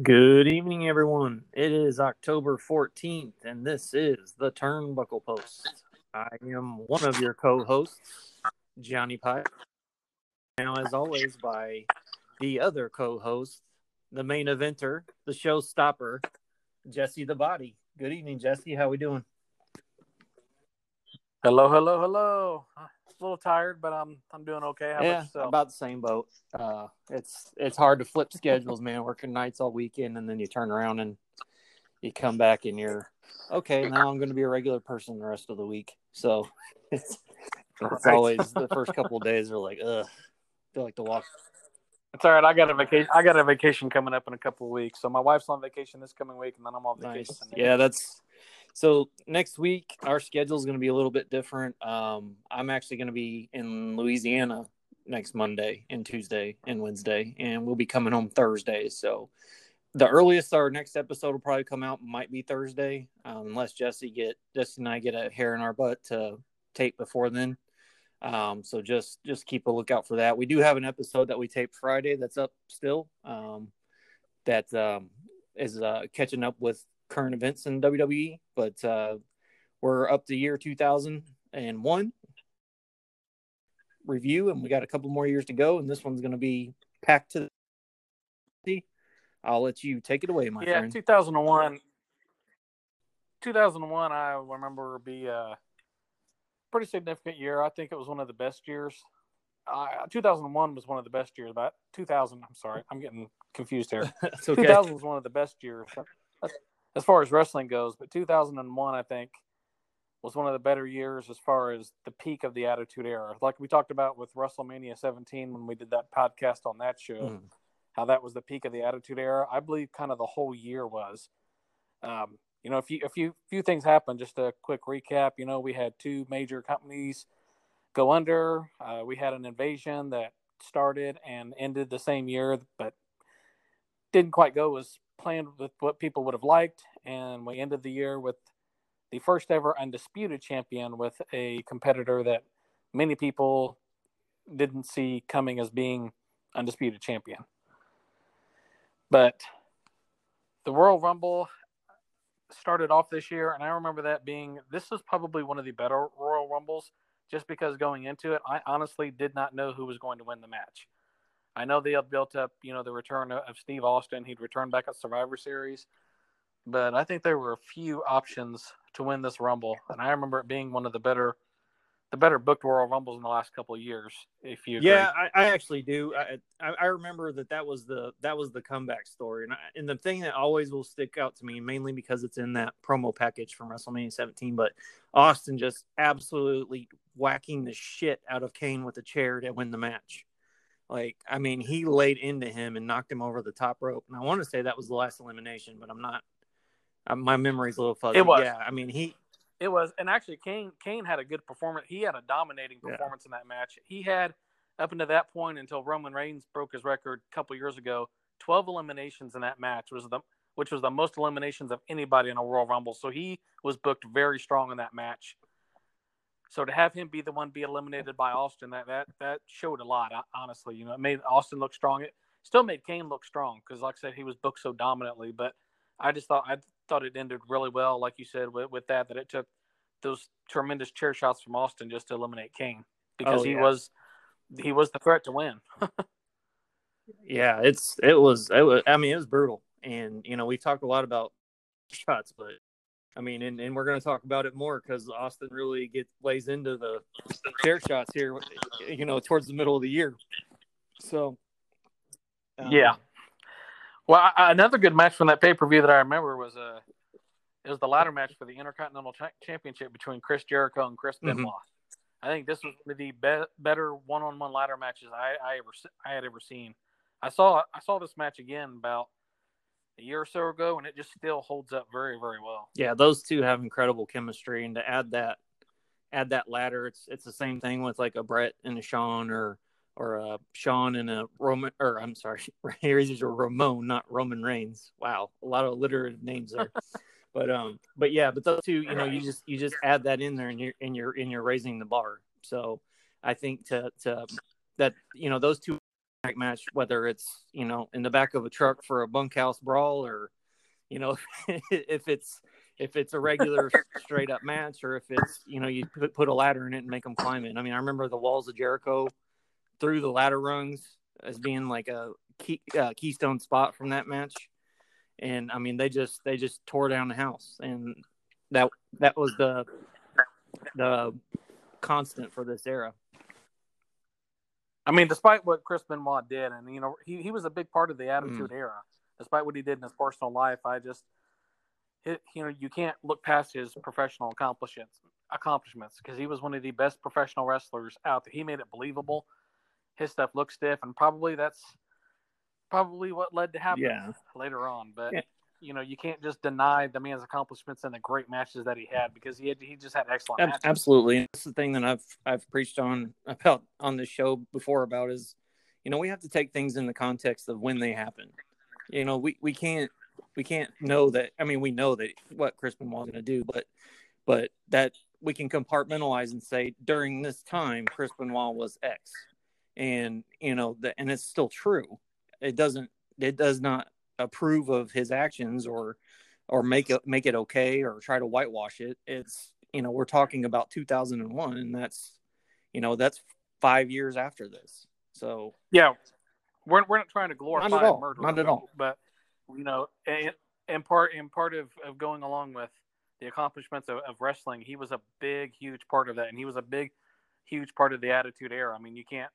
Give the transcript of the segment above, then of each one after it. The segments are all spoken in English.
Good evening, everyone. It is October 14th, and this is the Turnbuckle Post. I am one of your co hosts, Johnny Pike. Now, as always, by the other co host, the main eventer, the showstopper, Jesse the Body. Good evening, Jesse. How we doing? Hello, hello, hello. Uh, A little tired, but I'm I'm doing okay. How yeah, about about the same boat. Uh, it's it's hard to flip schedules, man. Working nights all weekend, and then you turn around and you come back and you're okay. Now I'm going to be a regular person the rest of the week. So it's it's Right. always the first couple of days are like, ugh, feel like the walk. It's all right. I got a vacation. I got a vacation coming up in a couple of weeks. So my wife's on vacation this coming week, and then I'm on vacation. Nice. Yeah, that's so next week our schedule is going to be a little bit different. Um, I'm actually going to be in Louisiana next Monday and Tuesday and Wednesday, and we'll be coming home Thursday. So the earliest our next episode will probably come out might be Thursday, um, unless Jesse get Jesse and I get a hair in our butt to tape before then. Um, so just just keep a lookout for that. We do have an episode that we taped Friday that's up still. Um, that um, is uh, catching up with current events in WWE, but uh, we're up to year 2001 review, and we got a couple more years to go, and this one's going to be packed to the. I'll let you take it away, my yeah. friend. 2001. 2001, I remember be a pretty significant year. I think it was one of the best years. Uh, 2001 was one of the best years. About 2000, I'm sorry, I'm getting confused here. Okay. 2000 was one of the best years as far as wrestling goes, but 2001, I think, was one of the better years as far as the peak of the Attitude Era. Like we talked about with WrestleMania 17 when we did that podcast on that show, Mm. how that was the peak of the Attitude Era. I believe kind of the whole year was. Um, you know, a few a few few things happened. Just a quick recap. You know, we had two major companies go under. Uh, we had an invasion that started and ended the same year, but didn't quite go as planned with what people would have liked. And we ended the year with the first ever undisputed champion with a competitor that many people didn't see coming as being undisputed champion. But the Royal Rumble started off this year, and I remember that being this was probably one of the better Royal Rumbles just because going into it, I honestly did not know who was going to win the match. I know they had built up, you know, the return of Steve Austin. He'd return back at Survivor Series, but I think there were a few options to win this Rumble, and I remember it being one of the better, the better booked Royal Rumbles in the last couple of years. If you agree. Yeah, I, I actually do. I, I remember that that was the that was the comeback story, and I, and the thing that always will stick out to me, mainly because it's in that promo package from WrestleMania 17. But Austin just absolutely whacking the shit out of Kane with a chair to win the match. Like, I mean, he laid into him and knocked him over the top rope. And I want to say that was the last elimination, but I'm not. Uh, my memory's a little fuzzy. It was. Yeah, I mean, he It was, and actually, Kane Kane had a good performance. He had a dominating Yeah. performance in that match. He had up until that point, until Roman Reigns broke his record a couple years ago, twelve eliminations in that match was the which was the most eliminations of anybody in a Royal Rumble. So he was booked very strong in that match. So to have him be the one be eliminated by Austin, that that that showed a lot. Honestly, you know, it made Austin look strong. It still made Kane look strong because, like I said, he was booked so dominantly. But I just thought I thought it ended really well, like you said, with, with that that it took those tremendous chair shots from Austin just to eliminate Kane because Oh, he was he was the threat to win. Yeah, it's it was it was I mean it was brutal, and you know we talked a lot about shots, but I mean, and, and we're going to talk about it more because Austin really gets lays into the chair shots here, you know, towards the middle of the year. So, um, Yeah. Well, I, another good match from that pay per view that I remember was uh, it was the ladder match for the Intercontinental Cha- Championship between Chris Jericho and Chris Mhm. Benoit. I think this was one of the be- better one on one ladder matches I, I ever I had ever seen. I saw I saw this match again about a year or so ago, and it just still holds up very very well. yeah, those two have incredible chemistry, and to add that add that ladder, it's it's the same thing with like a Bret and a Shawn or or a Shawn and a Roman or I'm sorry, Razor Ramon, not Roman Reigns. Wow, a lot of alliterative names there. but um, but yeah, but those two, you know, you just you just add that in there, and you're and you're and you're raising the bar. So I think to to that you know those two match, whether it's you know in the back of a truck for a bunkhouse brawl, or you know if it's if it's a regular straight up match, or if it's you know you put, put a ladder in it and make them climb it. I mean, I remember the walls of Jericho through the ladder rungs as being like a key, uh, keystone spot from that match, and I mean they just they just tore down the house, and that that was the the constant for this era. I mean, despite what Chris Benoit did, and you know, he, he was a big part of the Attitude mm. Era. Despite what he did in his personal life, I just, it, you know, you can't look past his professional accomplishments accomplishments because he was one of the best professional wrestlers out there. He made it believable. His stuff looked stiff, and probably that's probably what led to happen yeah. later on. But yeah you know you can't just deny the man's accomplishments and the great matches that he had because he had, he just had excellent matches. Absolutely, that's the thing that I've I've preached on about on this show before about is you know we have to take things in the context of when they happen. You know we we can't we can't know that. I mean we know that what Chris Benoit going to do, but but that we can compartmentalize and say during this time Chris Benoit was X, and you know that and it's still true. It doesn't it does not approve of his actions or or make it make it okay or try to whitewash it. It's you know we're talking about 2001, and that's you know that's five years after this. So yeah, we're we're not trying to glorify not at all. murder, not at all. But you know, and, and part in part of, of going along with the accomplishments of, of wrestling, he was a big, huge part of that, and he was a big, huge part of the Attitude Era. I mean, you can't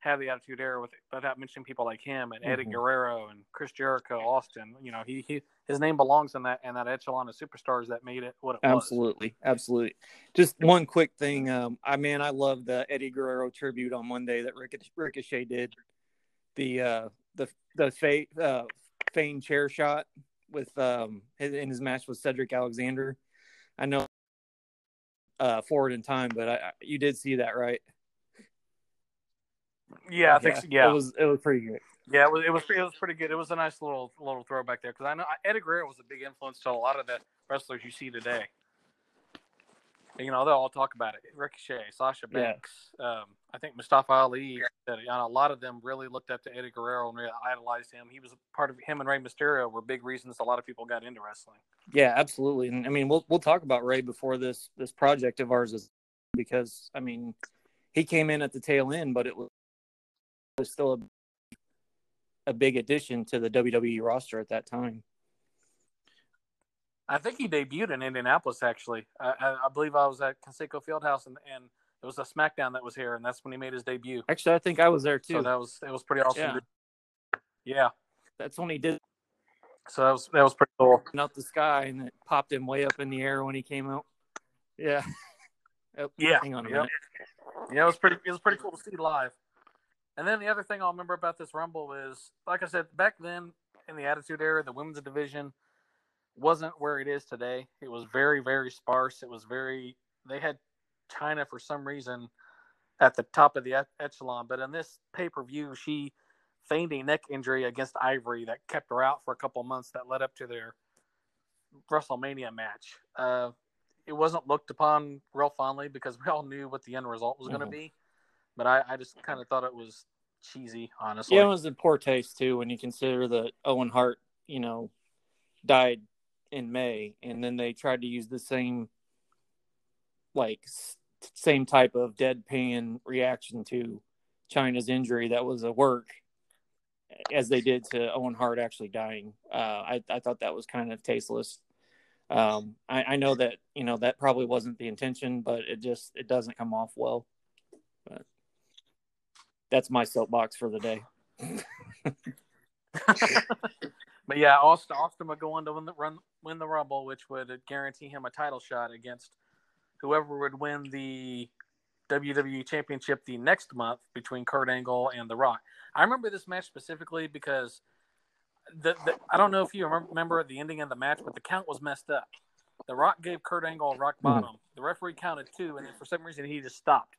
have the Attitude Era with without mentioning people like him and Eddie mm-hmm. Guerrero and Chris Jericho, Austin. You know, he, he his name belongs in that in that echelon of superstars that made it what it absolutely, was. Absolutely, absolutely. Just one quick thing. Um, I mean, I love the Eddie Guerrero tribute on Monday that Ricochet did. The uh, the the fa- uh, feigned chair shot with um in his match with Cedric Alexander. I know uh, forward in time, but I, you did see that, right? Yeah, I think yeah. So, yeah. It was it was pretty good. Yeah, it was, it was it was pretty good. It was a nice little little throwback there because I know Eddie Guerrero was a big influence to a lot of the wrestlers you see today. You know, they'll all talk about it. Ricochet, Sasha Banks, yeah. um, I think Mustafa Ali. That, you know, a lot of them really looked up to Eddie Guerrero and really idolized him. He was part of him and Rey Mysterio were big reasons a lot of people got into wrestling. Yeah, absolutely. And I mean, we'll we'll talk about Rey before this this project of ours is because I mean, he came in at the tail end, but it was was still a, a big addition to the WWE roster at that time. I think he debuted in Indianapolis. Actually, I, I, I believe I was at Conseco Fieldhouse, and, and it was a SmackDown that was here, and that's when he made his debut. Actually, I think I was there too. So that was it was pretty awesome. Yeah, yeah. that's when he did. So that was that was pretty cool. Out the sky, and it popped him way up in the air when he came out. Yeah. oh, yeah. Hang on a yep. minute. Yeah, it was pretty. It was pretty cool to see live. And then the other thing I'll remember about this Rumble is, like I said, back then in the Attitude Era, the women's division wasn't where it is today. It was very, very sparse. It was very, they had Chyna for some reason at the top of the echelon. But in this pay per view, she feigned a neck injury against Ivory that kept her out for a couple months that led up to their WrestleMania match. Uh, it wasn't looked upon real fondly because we all knew what the end result was mm-hmm. going to be but I, I just kind of thought it was cheesy, honestly. Yeah, it was in poor taste too when you consider that Owen Hart, you know, died in May, and then they tried to use the same, like, same type of deadpan reaction to Chyna's injury that was a work as they did to Owen Hart actually dying. Uh, I, I thought that was kind of tasteless. Um, I, I know that you know that probably wasn't the intention, but it just it doesn't come off well. But that's my soapbox for the day. but yeah, Austin Austin would go on to win the run win the Rumble, which would guarantee him a title shot against whoever would win the WWE Championship the next month between Kurt Angle and The Rock. I remember this match specifically because the, the I don't know if you remember the ending of the match, but the count was messed up. The Rock gave Kurt Angle a rock mm-hmm. bottom. Mm-hmm. The referee counted two, and for some reason he just stopped.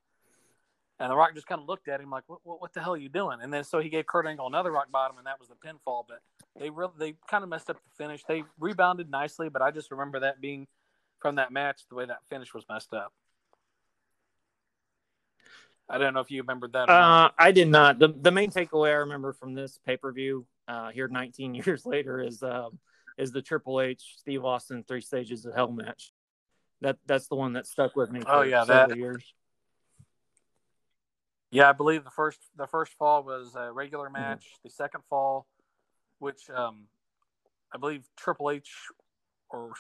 And The Rock just kind of looked at him like, what, what, what, the hell are you doing? And then so he gave Kurt Angle another rock bottom, and that was the pinfall. But they really they kind of messed up the finish. They rebounded nicely, but I just remember that being from that match the way that finish was messed up. I don't know if you remembered that. Uh, I did not. The the main takeaway I remember from this pay per view uh, here 19 years later is uh, is the Triple H Steve Austin three stages of hell match. That that's the one that stuck with me. oh yeah, that years. Yeah, I believe the first the first fall was a regular mm-hmm. match. Mm-hmm. The second fall, which um, I believe Triple H or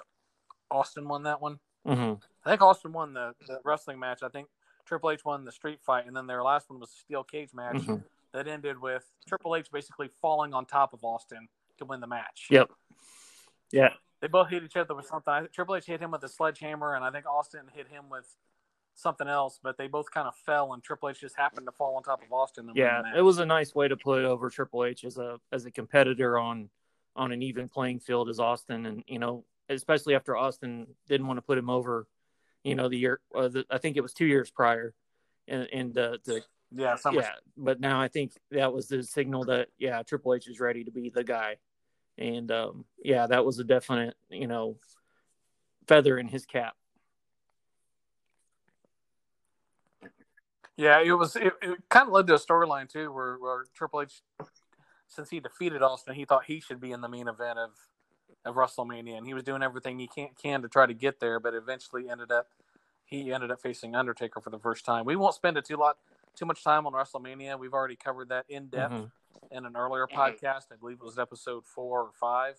Austin won that one. Mm-hmm. I think Austin won the, the wrestling match. I think Triple H won the street fight, and then their last one was a steel cage match mm-hmm. that ended with Triple H basically falling on top of Austin to win the match. Yep. Yeah. They both hit each other with something. Triple H hit him with a sledgehammer, and I think Austin hit him with something else, but they both kind of fell, and Triple H just happened to fall on top of Austin. yeah, it was a nice way to put over Triple H as a as a competitor on on an even playing field as Austin, and you know, especially after Austin didn't want to put him over, you know, the year uh, the, I think it was two years prior, and and uh, the yeah yeah, but now I think that was the signal that yeah Triple H is ready to be the guy, and um, yeah, that was a definite you know feather in his cap. Yeah, it was. It, it kind of led to a storyline too, where, where Triple H, since he defeated Austin, he thought he should be in the main event of of WrestleMania, and he was doing everything he can can to try to get there, but eventually ended up he ended up facing Undertaker for the first time. We won't spend a too lot too much time on WrestleMania. We've already covered that in depth mm-hmm. in an earlier podcast. I believe it was episode four or five.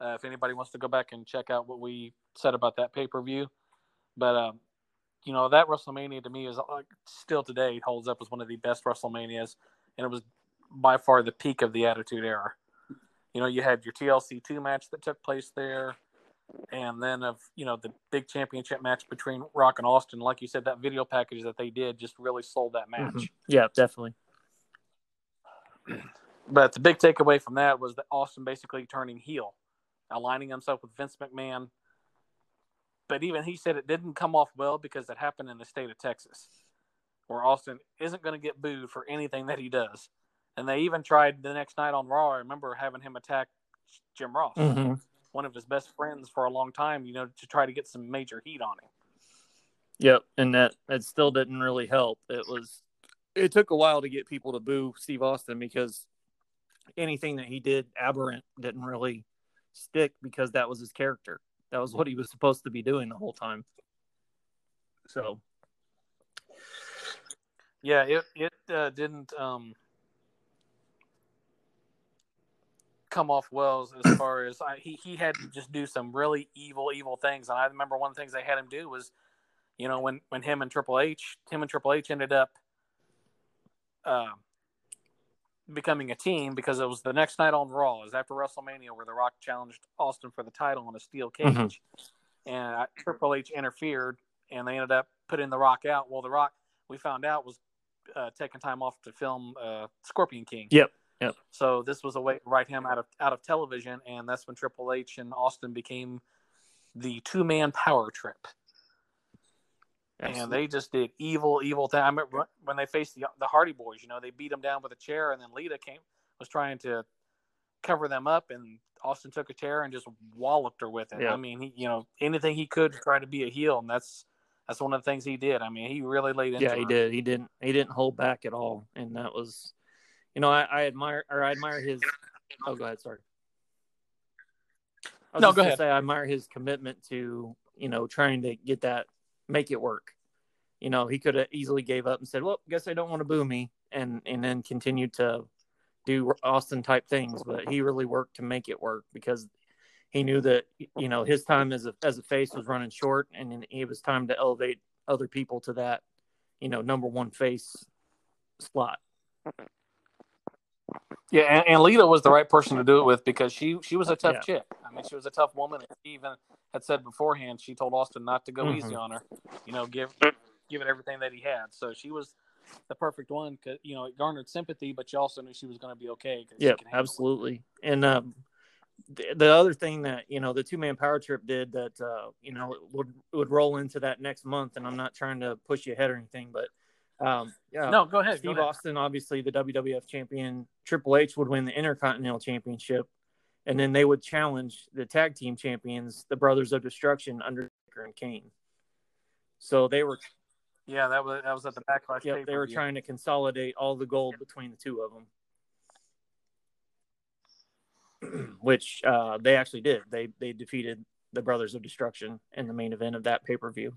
Uh, if anybody wants to go back and check out what we said about that pay per view, but um, you know that WrestleMania to me is like still today holds up as one of the best WrestleManias, and it was by far the peak of the Attitude Era. You know, you had your TLC two match that took place there, and then of you know the big championship match between Rock and Austin. Like you said, that video package that they did just really sold that match. Mm-hmm. Yeah, definitely. But the big takeaway from that was that Austin basically turning heel, aligning himself with Vince McMahon but even he said it didn't come off well because it happened in the state of Texas, where Austin isn't going to get booed for anything that he does. And they even tried the next night on Raw. I remember having him attack Jim Ross, mm-hmm. one of his best friends for a long time, you know, to try to get some major heat on him. Yep, and that that still didn't really help. It was it took a while to get people to boo Steve Austin because anything that he did aberrant didn't really stick because that was his character. That was what he was supposed to be doing the whole time. So, yeah, it it uh, didn't um, come off well as, far as I, he he had to just do some really evil evil things. And I remember one of the things they had him do was, you know, when when him and Triple H, him and Triple H ended up. Uh, becoming a team because it was the next night on Raw. It was after WrestleMania where The Rock challenged Austin for the title on a steel mm-hmm. cage, mm-hmm. and Triple H interfered, and they ended up putting The Rock out. Well, The Rock we found out was uh, taking time off to film uh, Scorpion King. Yep. Yep. So this was a way to write him out of out of television, and that's when Triple H and Austin became the two man power trip. Absolutely. and they just did evil, evil thing. I remember when they faced the the Hardy Boys. You know, they beat them down with a chair, and then Lita came was trying to cover them up, and Austin took a chair and just walloped her with it. Yeah. I mean, he, you know, anything he could to try to be a heel, and that's that's one of the things he did. I mean, he really laid into. Yeah, he her. did. He didn't. He didn't hold back at all, and that was, you know, I, I admire or I admire his. Oh, go ahead. Sorry. no, go ahead. Say I admire his commitment to you know trying to get that make it work. You know, he could have easily gave up and said, "Well, guess they don't want to boo me," and and then continued to do Austin type things. But he really worked to make it work because he knew that you know his time as a as a face was running short, and it was time to elevate other people to that you know number one face slot. Yeah, and, and Lita was the right person to do it with because she she was a tough yeah. chick. I mean, she was a tough woman. She even had said beforehand she told Austin not to go mm-hmm. easy on her. You know, give give it everything that he had. So she was the perfect one because you know it garnered sympathy, but you also knew she was going to be okay. Yeah, absolutely. It. And um, the, the, other thing that you know the two man power trip did that uh, you know would would roll into that next month, and I'm not trying to push you ahead or anything, but um, yeah. No, go ahead. Steve go ahead. Austin, obviously the WWF champion. Triple H would win the Intercontinental Championship, and then they would challenge the tag team champions, the Brothers of Destruction, Undertaker and Kane. So they were, Yeah, that was that was at the backlash. Yep, they were trying to consolidate all the gold between the two of them, which uh, they actually did. They they defeated the Brothers of Destruction in the main event of that pay per view.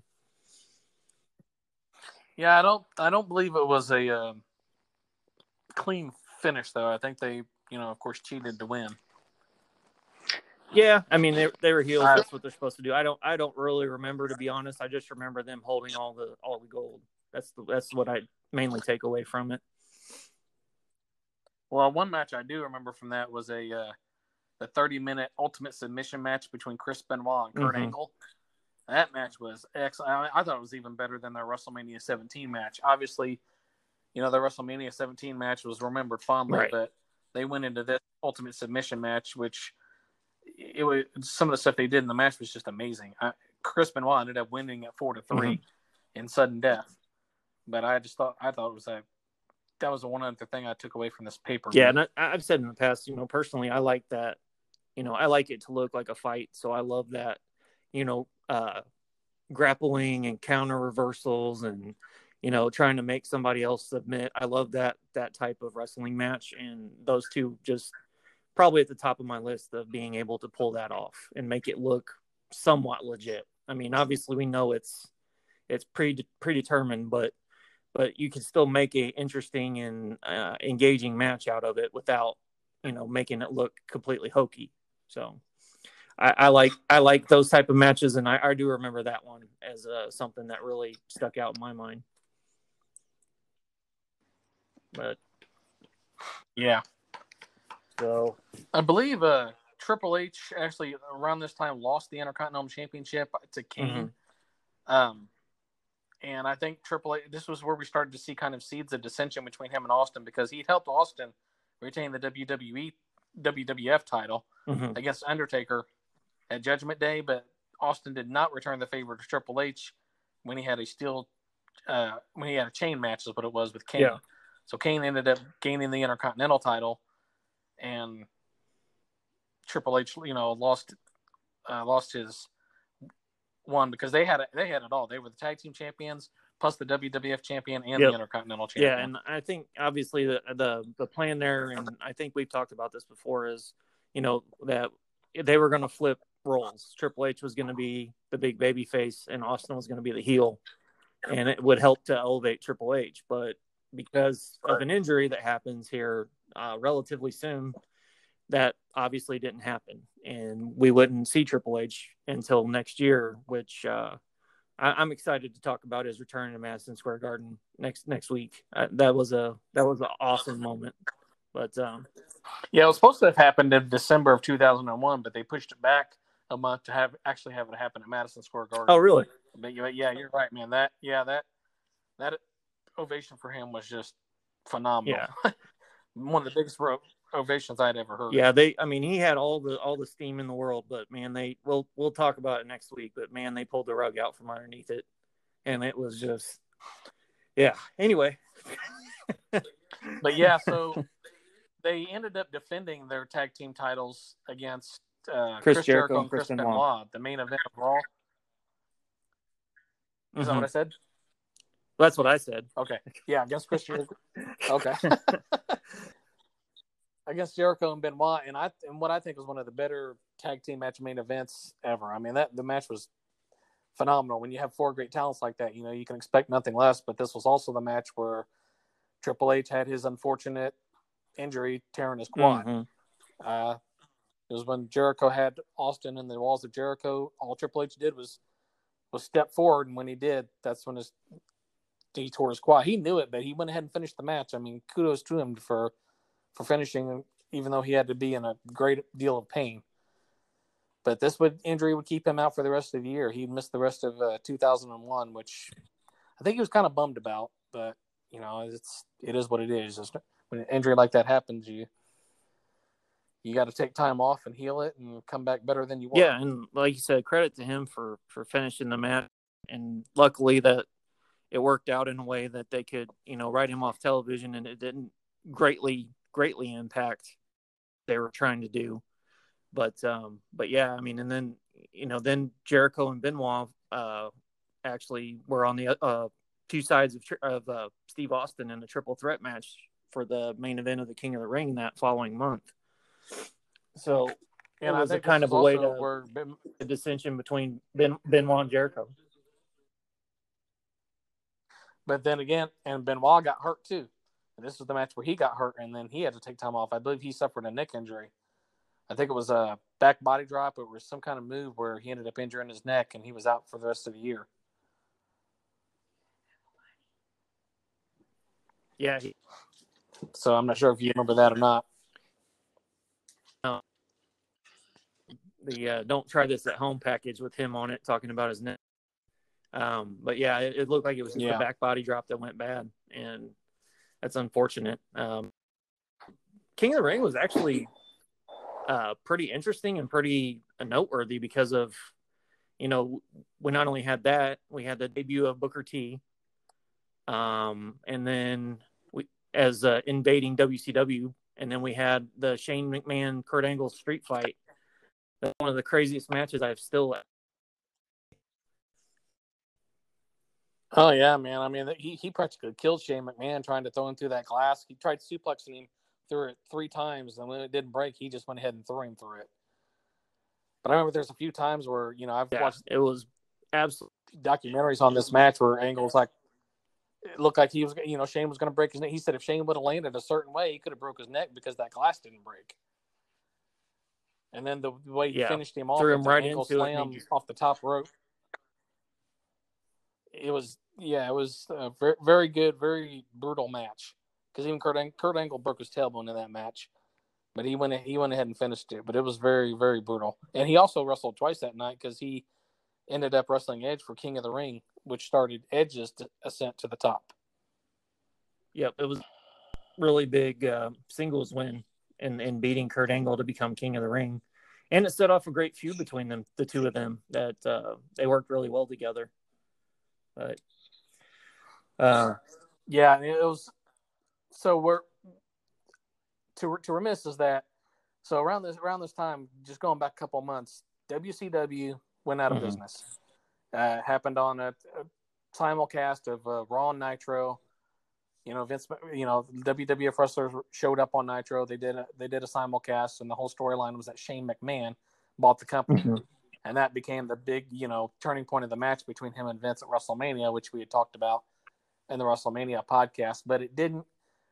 Yeah, I don't I don't believe it was a uh, clean finish though. I think they, you know, of course, cheated to win. Yeah, I mean they they were heels. That's what they're supposed to do. I don't I don't really remember to be honest. I just remember them holding all the all the gold. That's the, that's what I mainly take away from it. Well, one match I do remember from that was a uh, the 30 minute ultimate submission match between Chris Benoit and Kurt Mhm. Angle. That match was excellent. I, I thought it was even better than their WrestleMania 17 match. Obviously, you know the WrestleMania 17 match was remembered fondly, Right. but they went into this ultimate submission match, which it was some of the stuff they did in the match was just amazing. I, Chris Benoit ended up winning at four to mm-hmm. 3 in sudden death, but I just thought I thought it was a that was the one other thing I took away from this paper. Yeah, and I, I've said in the past, you know, personally, I like that. You know, I like it to look like a fight, so I love that. You know, uh, grappling and counter reversals, and you know, trying to make somebody else submit. I love that that type of wrestling match, and those two just probably at the top of my list of being able to pull that off and make it look somewhat legit. I mean, obviously, we know it's it's pre predetermined, but but you can still make a interesting and uh, engaging match out of it without you know making it look completely hokey so I, I like i like those type of matches and i, I do remember that one as uh, something that really stuck out in my mind but yeah. so I believe uh, Triple H actually around this time lost the Intercontinental Championship to Kane. Um, and I think Triple H, this was where we started to see kind of seeds of dissension between him and Austin because he'd helped Austin retain the WWE WWF title mhm. against Undertaker at Judgment Day, but Austin did not return the favor to Triple H when he had a steel, uh, when he had a chain match, is what it was with Kane. Yeah. So Kane ended up gaining the Intercontinental title, and Triple H, you know, lost uh, lost his one because they had it, they had it all. They were the tag team champions plus the WWF champion and Yep. the Intercontinental champion. yeah and i think obviously the, the the plan there and i think we've talked about this before is you know that they were going to flip roles. Triple h was going to be the big baby face and austin was going to be the heel. And it would help to elevate triple h but because of an injury that happens here uh, relatively soon that obviously didn't happen. And we wouldn't see triple h until next year which uh, I, I'm excited to talk about his return to Madison Square Garden next next week. Uh, that was a that was an awesome moment. But um, Yeah, it was supposed to have happened in December of 2001, but they pushed it back a month to have actually have it happen at Madison Square Garden. oh really? But yeah, yeah, you're right, man. That yeah, that that ovation for him was just phenomenal. Yeah, One of the biggest ro- ovations I'd ever heard. yeah. They, I mean, he had all the all the steam in the world, but man, they we'll we'll talk about it next week. But man, they pulled the rug out from underneath it, and it was just yeah. Anyway, But yeah, so they ended up defending their tag team titles against uh, Chris Jericho and and Chris Chris Benoit. Benoit, the main event of Raw. Is that Mhm. what I said? that's what I said. Okay. Yeah, against Chris Jericho. Okay. against Jericho and Benoit, and I and what I think was one of the better tag team match main events ever. I mean that the match was phenomenal. When you have four great talents like that, you know you can expect nothing less. But this was also the match where Triple H had his unfortunate injury tearing his quad. Mhm. Uh, it was when Jericho had Austin in the walls of Jericho. All Triple H did was was step forward, and when he did, that's when his he tore his quad. He knew it, but he went ahead and finished the match. I mean, kudos to him for for finishing, even though he had to be in a great deal of pain. But this would injury would keep him out for the rest of the year. He missed the rest of uh, 2001, which I think he was kind of bummed about. But you know, it's it is what it is. When an injury like that happens, you you got to take time off and heal it and come back better than you were. Yeah, and like you said, credit to him for for finishing the match, and luckily that it worked out in a way that they could, you know, write him off television, and it didn't greatly greatly impact they were trying to do. But um, but yeah, I mean, and then you know, then Jericho and Benoit uh, actually were on the uh, two sides of of uh, Steve Austin in a triple threat match for the main event of the King of the Ring that following month. So And it I was a kind of a way to where Ben- the dissension between Ben Benoit and Jericho. But then again, and Benoit got hurt too. And this was the match where he got hurt, and then he had to take time off. I believe he suffered a neck injury. I think it was a back body drop. It was some kind of move where he ended up injuring his neck, and he was out for the rest of the year. Yeah, he, So I'm not sure if you remember that or not. The uh, "Don't try this at home" package with him on it, talking about his neck. Um, but yeah, it, it looked like it was just Yeah. a back body drop that went bad, and that's unfortunate. Um, King of the Ring was actually uh, pretty interesting and pretty noteworthy because of, you know, we not only had that, we had the debut of Booker T, um, and then we as uh, invading WCW, and then we had the Shane McMahon Kurt Angle street fight. One of the craziest matches I've still. Oh yeah, man. I mean, he he practically killed Shane McMahon trying to throw him through that glass. He tried suplexing him through it three times, and when it didn't break, he just went ahead and threw him through it. But I remember there's a few times where you know I've Yeah, watched it was absolutely. documentaries on this match where Angle's like, it looked like he was, you know, Shane was going to break his neck. He said if Shane would have landed a certain way, he could have broke his neck because that glass didn't break. And then the way he Yeah, finished him off, threw him the right ankle into slam off the top rope. It was, yeah, it was a very, very good, very brutal match. Because even Kurt, Ang- Kurt Angle broke his tailbone in that match, but he went he went ahead and finished it. But it was very, very brutal. And he also wrestled twice that night because he ended up wrestling Edge for King of the Ring, which started Edge's ascent to the top. Yep, it was really big uh, singles win in in beating Kurt Angle to become King of the Ring, and it set off a great feud between them, the two of them. That uh, they worked really well together. But uh, Yeah, and it was. So we're to to remiss is that so around this around this time, just going back a couple months, WCW went out of Mhm. business. Uh, happened on a, a simulcast of uh, Raw and Nitro. You know, Vince, you know, WWF wrestlers showed up on Nitro. They did a, they did a simulcast, and the whole storyline was that Shane McMahon bought the company, Mhm. and that became the big, you know, turning point of the match between him and Vince at WrestleMania, which we had talked about in the WrestleMania podcast. But it didn't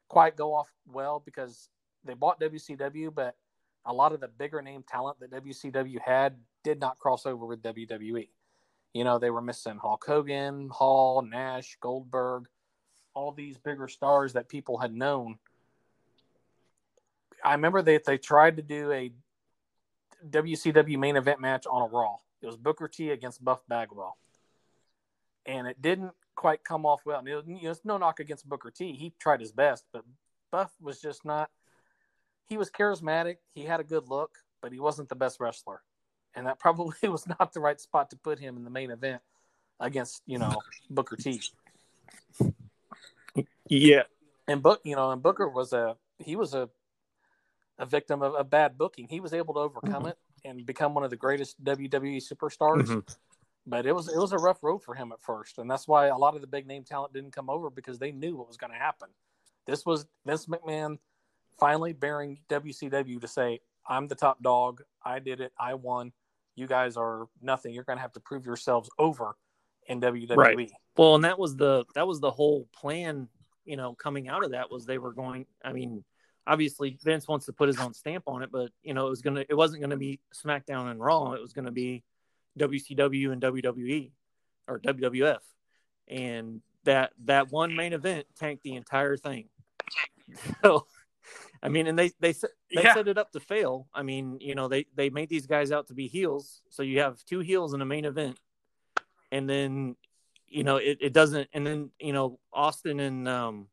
quite go off well because they bought WCW, but a lot of the bigger name talent that WCW had did not cross over with WWE. You know, they were missing Hulk Hogan, Hall, Nash, Goldberg, all these bigger stars that people had known. I remember that they tried to do a WCW main event match on a Raw. It was Booker T against Buff Bagwell. And it didn't quite come off well. And it was, you know, it's no knock against Booker T. He tried his best, but Buff was just not. He was charismatic. He had a good look, but he wasn't the best wrestler. And that probably was not the right spot to put him in the main event against, you know, Booker T. yeah, And Book, you know, and Booker was a he was a a victim of a bad booking. He was able to overcome it and become one of the greatest WWE superstars. Mhm. But it was it was a rough road for him at first, and that's why a lot of the big name talent didn't come over because they knew what was going to happen. This was Vince McMahon finally bearing WCW to say, "I'm the top dog. I did it. I won. You guys are nothing. You're going to have to prove yourselves over in WWE." Right. Well, and that was the that was the whole plan. You know, coming out of that was they were going. I mean, obviously Vince wants to put his own stamp on it, but you know, it was gonna. It wasn't gonna be SmackDown and Raw. It was gonna be WCW and WWE or WWF, and that that one main event tanked the entire thing. So, I mean, and they they set- they Yeah. set it up to fail. I mean, you know, they they made these guys out to be heels, so you have two heels in a main event, and then you know it, it doesn't, and then you know Austin and um,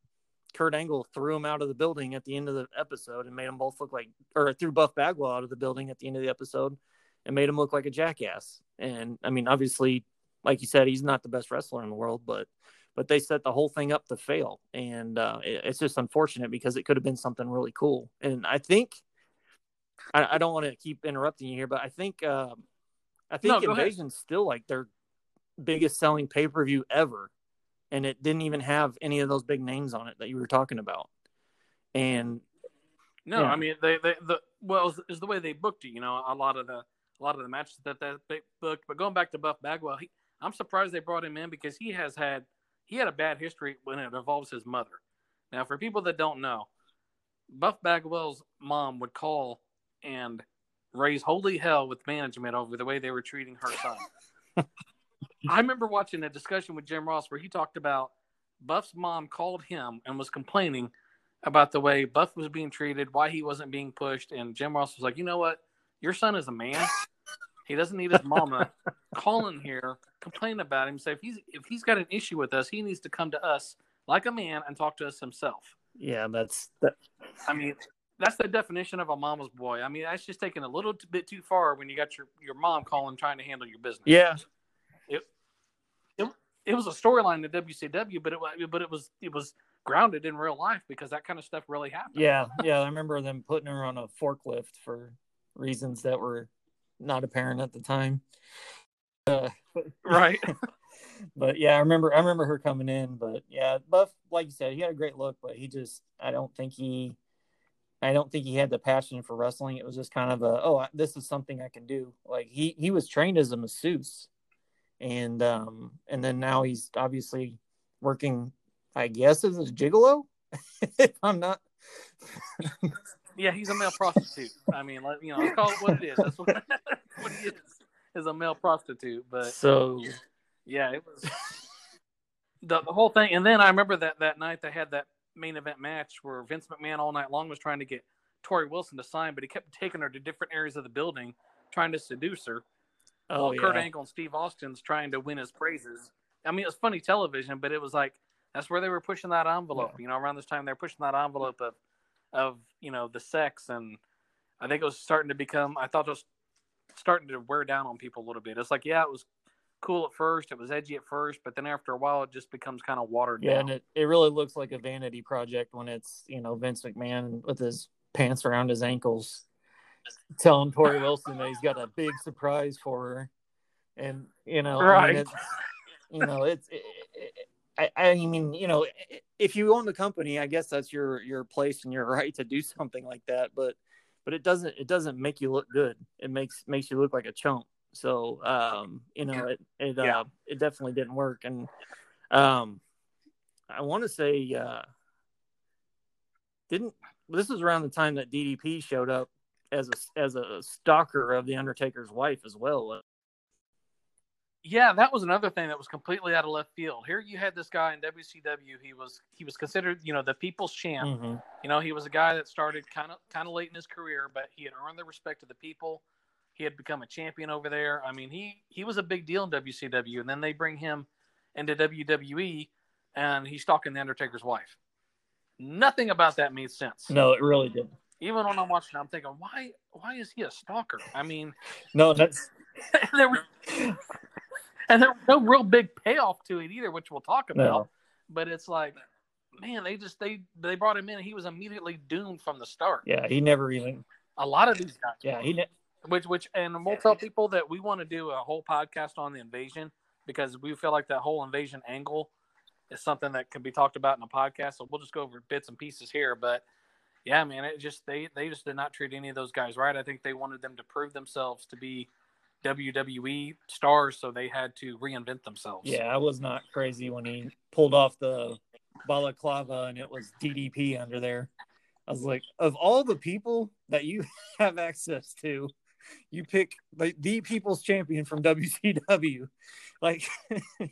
Kurt Angle threw him out of the building at the end of the episode and made them both look like, or threw Buff Bagwell out of the building at the end of the episode and made him look like a jackass. And I mean, obviously, like you said, he's not the best wrestler in the world, but but they set the whole thing up to fail, and uh, it, it's just unfortunate because it could have been something really cool. And I think I, I don't want to keep interrupting you here, but I think um, I think No. Invasion's still like their biggest selling pay per view ever. and it didn't even have any of those big names on it that you were talking about. And no, yeah. I mean they, they the well is the way they booked it. You know, a lot of the a lot of the matches that they booked. But going back to Buff Bagwell, he, I'm surprised they brought him in because he has had he had a bad history when it involves his mother. Now, for people that don't know, Buff Bagwell's mom would call and raise holy hell with management over the way they were treating her son. I remember watching a discussion with Jim Ross where he talked about Buff's mom called him and was complaining about the way Buff was being treated, why he wasn't being pushed, and Jim Ross was like, "You know what? Your son is a man. He doesn't need his mama calling here, complaining about him. Say if he's if he's got an issue with us, he needs to come to us like a man and talk to us himself." Yeah, that's that. I mean, that's the definition of a mama's boy. I mean, that's just taking a little bit too far when you got your your mom calling trying to handle your business. Yeah. It was a storyline in WCW, but it but it was it was grounded in real life because that kind of stuff really happened. Yeah, yeah, I remember them putting her on a forklift for reasons that were not apparent at the time. Uh, right. but yeah, I remember I remember her coming in, but yeah, Buff, like you said, he had a great look, but he just I don't think he I don't think he had the passion for wrestling. It was just kind of a oh, this is something I can do. Like he he was trained as a masseuse, and um and then now he's obviously working, I guess, as a gigolo. if I'm not. yeah, he's a male prostitute. I mean, like, you know, let's call it what it is. That's what, what he is is a male prostitute. But so yeah, it was the, the whole thing. And then I remember that that night they had that main event match where Vince McMahon all night long was trying to get Torrie Wilson to sign, but he kept taking her to different areas of the building trying to seduce her. Oh, while yeah. Kurt Angle and Steve Austin's trying to win his praises. I mean, it was funny television, but it was like that's where they were pushing that envelope. Yeah. You know, around this time they were pushing that envelope of of you know the sex, and I think it was starting to become. I thought it was starting to wear down on people a little bit. It's like, yeah, it was cool at first. It was edgy at first, but then after a while, it just becomes kind of watered yeah, down. and it, it really looks like a vanity project when it's you know Vince McMahon with his pants around his ankles, telling Torrie Wilson that he's got a big surprise for her, and you know, right? I mean, you know, it's. It, it, I, I mean, you know, if you own the company, I guess that's your your place and your right to do something like that. But but it doesn't it doesn't make you look good. It makes makes you look like a chump. So um, you know, it it yeah. uh, it definitely didn't work. And um, I want to say uh, didn't this was around the time that DDP showed up as a as a stalker of the Undertaker's wife as well. Yeah, that was another thing that was completely out of left field. Here you had this guy in WCW. He was he was considered, you know, the people's champ. Mm-hmm. You know, he was a guy that started kind of kind of late in his career, but he had earned the respect of the people. He had become a champion over there. I mean, he he was a big deal in WCW, and then they bring him into WWE, and he's stalking the Undertaker's wife. Nothing about that made sense. No, it really didn't. Even when I'm watching, I'm thinking, why why is he a stalker? I mean, no, that's there was and there was no real big payoff to it either, which we'll talk about. No. But it's like, man, they just they they brought him in. and He was immediately doomed from the start. Yeah, he never even. A lot of these guys. Yeah, he. Ne- which which and we'll tell people that we want to do a whole podcast on the invasion because we feel like that whole invasion angle is something that can be talked about in a podcast. So we'll just go over bits and pieces here, but yeah, man, it just they they just did not treat any of those guys right. I think they wanted them to prove themselves to be WWE stars, so they had to reinvent themselves. Yeah, I was not crazy when he pulled off the balaclava and it was DDP under there. I was like, of all the people that you have access to, you pick like the people's champion from WCW. Like it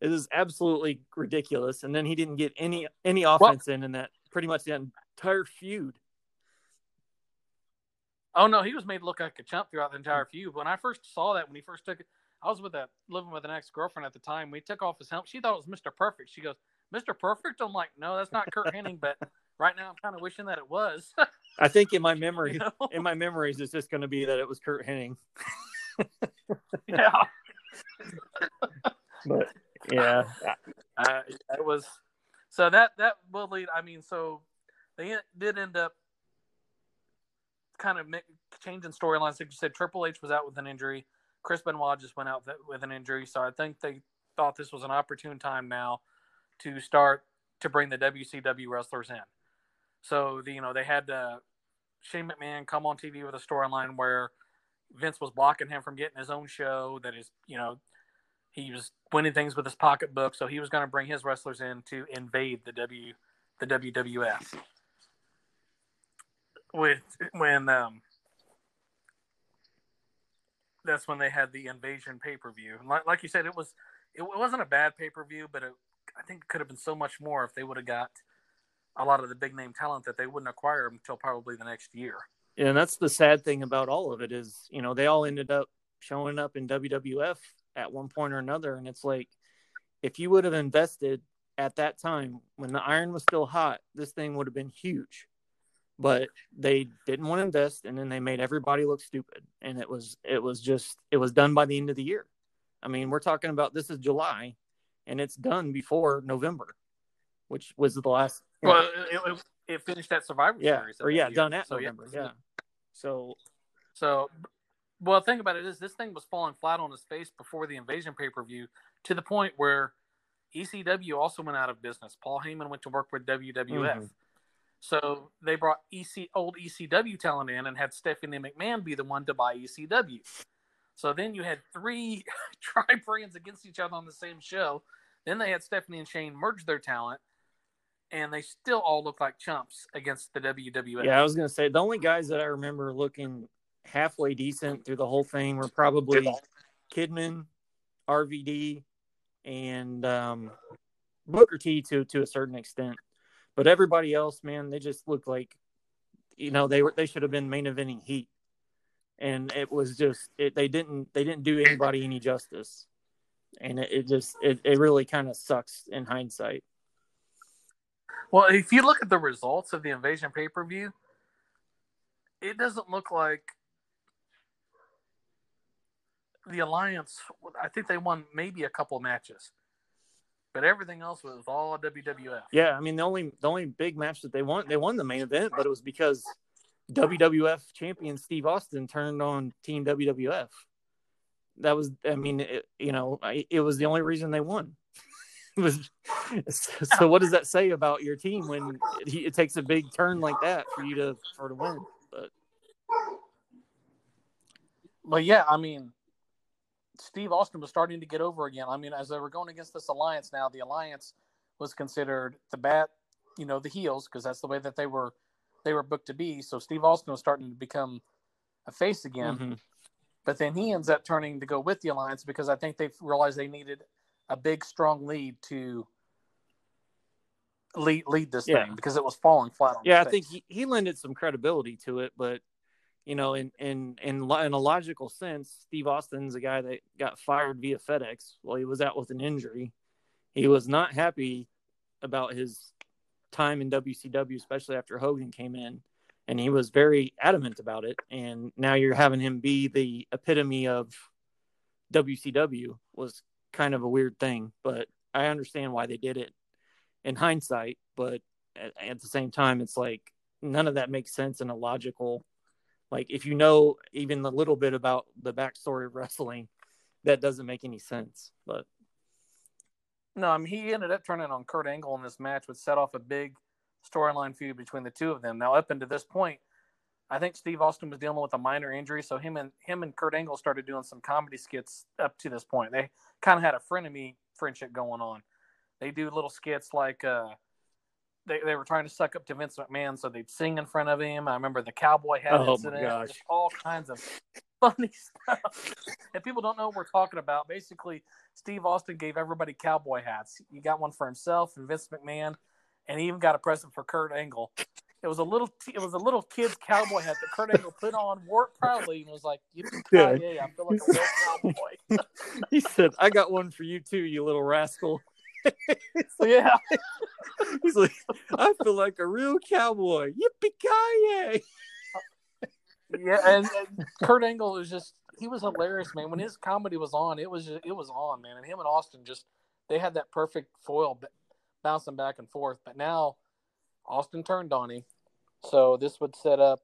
is absolutely ridiculous. And then he didn't get any any offense well, in in that pretty much the entire feud. Oh no, he was made to look like a chump throughout the entire feud. When I first saw that, when he first took it, I was with a living with an ex girlfriend at the time. We took off his helmet. She thought it was Mr. Perfect. She goes, Mr. Perfect? I'm like, no, that's not Curt Hennig, but right now I'm kind of wishing that it was. I think in my memory, you know? in my memories, it's just going to be that it was Curt Hennig. yeah. but yeah, uh, it was. So that that will lead. I mean, so they did end up kind of changing storylines. Like you said, Triple H was out with an injury. Chris Benoit just went out with an injury. So I think they thought this was an opportune time now to start to bring the WCW wrestlers in. So the, you know they had uh, Shane McMahon come on TV with a storyline where Vince was blocking him from getting his own show. That is, you know, he was winning things with his pocketbook, so he was going to bring his wrestlers in to invade the W the WWF. With when um, that's when they had the invasion pay per view. Like, like you said, it was it wasn't a bad pay per view, but it, I think it could have been so much more if they would have got a lot of the big name talent that they wouldn't acquire until probably the next year. Yeah, and that's the sad thing about all of it is, you know, they all ended up showing up in WWF at one point or another, and it's like if you would have invested at that time when the iron was still hot, this thing would have been huge. But they didn't want to invest, and then they made everybody look stupid, and it was it was just it was done by the end of the year. I mean, we're talking about this is July, and it's done before November, which was the last. Well, it, it, it, finished that Survivor yeah, Series, or yeah, done at so, November. Yeah. yeah. So, so, well, think about it is this thing was falling flat on its face before the Invasion pay per view to the point where ECW also went out of business. Paul Heyman went to work with WWF. Mm-hmm. So they brought EC old ECW talent in and had Stephanie McMahon be the one to buy ECW. So then you had three tri brands against each other on the same show. Then they had Stephanie and Shane merge their talent, and they still all look like chumps against the WWF. Yeah, I was gonna say the only guys that I remember looking halfway decent through the whole thing were probably Kidman, RVD, and um, Booker T to to a certain extent. But everybody else, man, they just look like you know they were they should have been main eventing Heat, and it was just it, they didn't they didn't do anybody any justice, and it, it just it, it really kind of sucks in hindsight. Well, if you look at the results of the Invasion pay per view, it doesn't look like the Alliance, I think they won maybe a couple matches, but everything else was all WWF. Yeah, I mean the only the only big match that they won, they won the main event, but it was because WWF champion Steve Austin turned on Team WWF. That was, I mean, it, you know, it was the only reason they won. was, so what does that say about your team when it, it takes a big turn like that for you to for to win? But, but yeah, I mean, Steve Austin was starting to get over again. I mean, as they were going against this alliance now, the alliance was considered the bat, you know, the heels because that's the way that they were they were booked to be. So Steve Austin was starting to become a face again. Mm-hmm. But then he ends up turning to go with the alliance because I think they realized they needed a big, strong lead to lead lead this yeah. thing because it was falling flat on. Yeah, I think he, he lended some credibility to it, but you know, in in in in a logical sense, Steve Austin's a guy that got fired via FedEx while he was out with an injury. He was not happy about his time in WCW, especially after Hogan came in, and he was very adamant about it. And now you're having him be the epitome of WCW was kind of a weird thing, but I understand why they did it in hindsight. But at, at the same time, it's like none of that makes sense in a logical like if you know even a little bit about the backstory of wrestling, that doesn't make any sense. But no, I mean he ended up turning on Kurt Angle in this match, which set off a big storyline feud between the two of them. Now up until this point, I think Steve Austin was dealing with a minor injury, so him and him and Kurt Angle started doing some comedy skits up to this point. They kind of had a frenemy friendship going on. They do little skits like uh, they, they were trying to suck up to Vince McMahon, so they'd sing in front of him. I remember the cowboy hat oh incident, just all kinds of funny stuff. if people don't know what we're talking about, basically Steve Austin gave everybody cowboy hats. He got one for himself and Vince McMahon, and he even got a present for Kurt Angle. It was a little, t- it was a little kid's cowboy hat that Kurt Angle put on, wore it proudly, and was like, yeah. I feel like a real cowboy." he said, "I got one for you too, you little rascal." yeah. He's like, I feel like a real cowboy. Yippee-ki-yay. Yeah, and, and Kurt Angle is just he was hilarious, man. When his comedy was on, it was just, it was on, man. And him and Austin just they had that perfect foil b- bouncing back and forth. But now Austin turned on him, so this would set up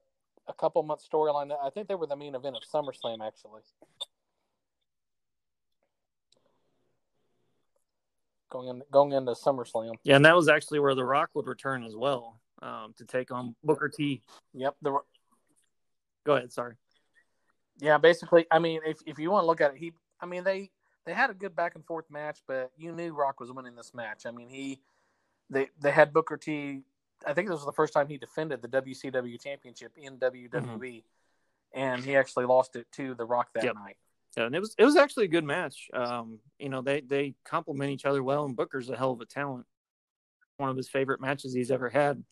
a couple months storyline. I think they were the main event of SummerSlam, actually. Going in, going into SummerSlam. Yeah, and that was actually where The Rock would return as well um, to take on Booker T. Yep. The, Go ahead. Sorry. yeah, basically, I mean, if if you want to look at it, he, I mean, they they had a good back and forth match, but you knew Rock was winning this match. I mean, he they they had Booker T. I think this was the first time he defended the WCW championship in WWE, and he actually lost it to The Rock that Yep. night. And it was it was actually a good match. Um, you know, they they complement each other well, and Booker's a hell of a talent. One of his favorite matches he's ever had.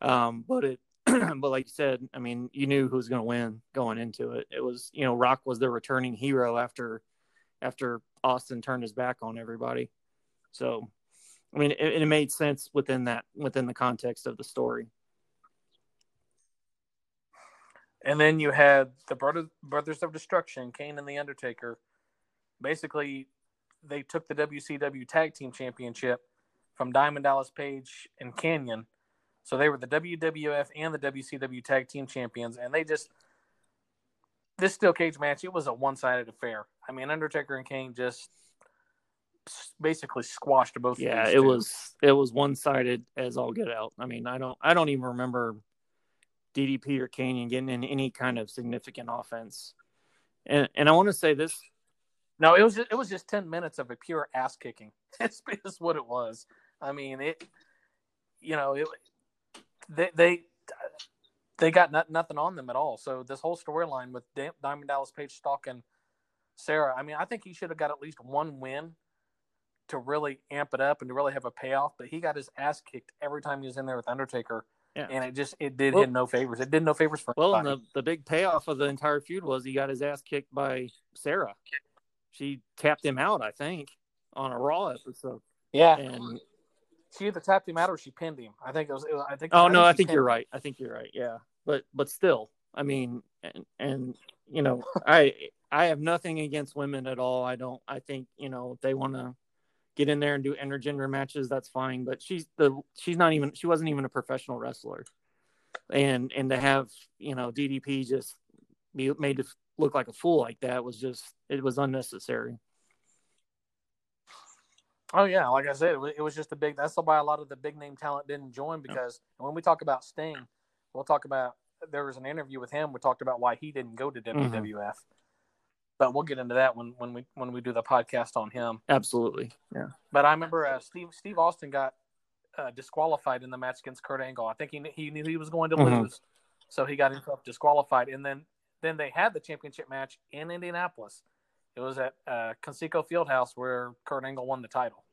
Um, but it, but like you said, I mean, you knew who was going to win going into it. It was you know Rock was the returning hero after after Austin turned his back on everybody. So, I mean, it, it made sense within that within the context of the story. And then you had the brother, Brothers of Destruction, Kane and the Undertaker. Basically, they took the WCW Tag Team Championship from Diamond Dallas Page and Kanyon. So they were the WWF and the WCW Tag Team Champions, and they just this steel cage match. It was a one-sided affair. I mean, Undertaker and Kane just basically squashed both. of Yeah, these it two. was it was one sided as all get out. I mean, I don't I don't even remember DDP or Kanyon getting in any kind of significant offense. And and I want to say this No, it was just, it was just ten minutes of a pure ass kicking. That's just what it was. I mean, it. You know, it. They they they got not, nothing on them at all. So this whole storyline with Diamond Dallas Page stalking Sara, I mean, I think he should have got at least one win to really amp it up and to really have a payoff. But he got his ass kicked every time he was in there with Undertaker, Yeah. and it just it did Well- him no favors. It did no favors for well, and the the big payoff of the entire feud was he got his ass kicked by Sara. She tapped him out, I think, on a Raw episode. yeah. And She either tapped him out or she pinned him. I think it was. It was I think. oh no, I think you're him. right. I think you're right. Yeah, but but still, I mean, and, and you know, I I have nothing against women at all. I don't. I think you know if they want to get in there and do intergender matches, that's fine. But she's the she's not even she wasn't even a professional wrestler, and and to have you know DDP just be made to look like a fool like that was just it was unnecessary. Oh yeah, like I said, it was, just a big. That's why a lot of the big name talent didn't join because when we talk about Sting, we'll talk about. There was an interview with him. We talked about why he didn't go to. WWF, mm-hmm. But we'll get into that when when we when we do the podcast on him. Absolutely. Yeah. But I remember uh, Steve Steve Austin got uh, disqualified in the match against Kurt Angle. I think he he knew he was going to Mhm. lose, so he got himself disqualified. And then then they had the championship match in Indianapolis. It was at uh, Conseco Fieldhouse where Kurt Angle won the title.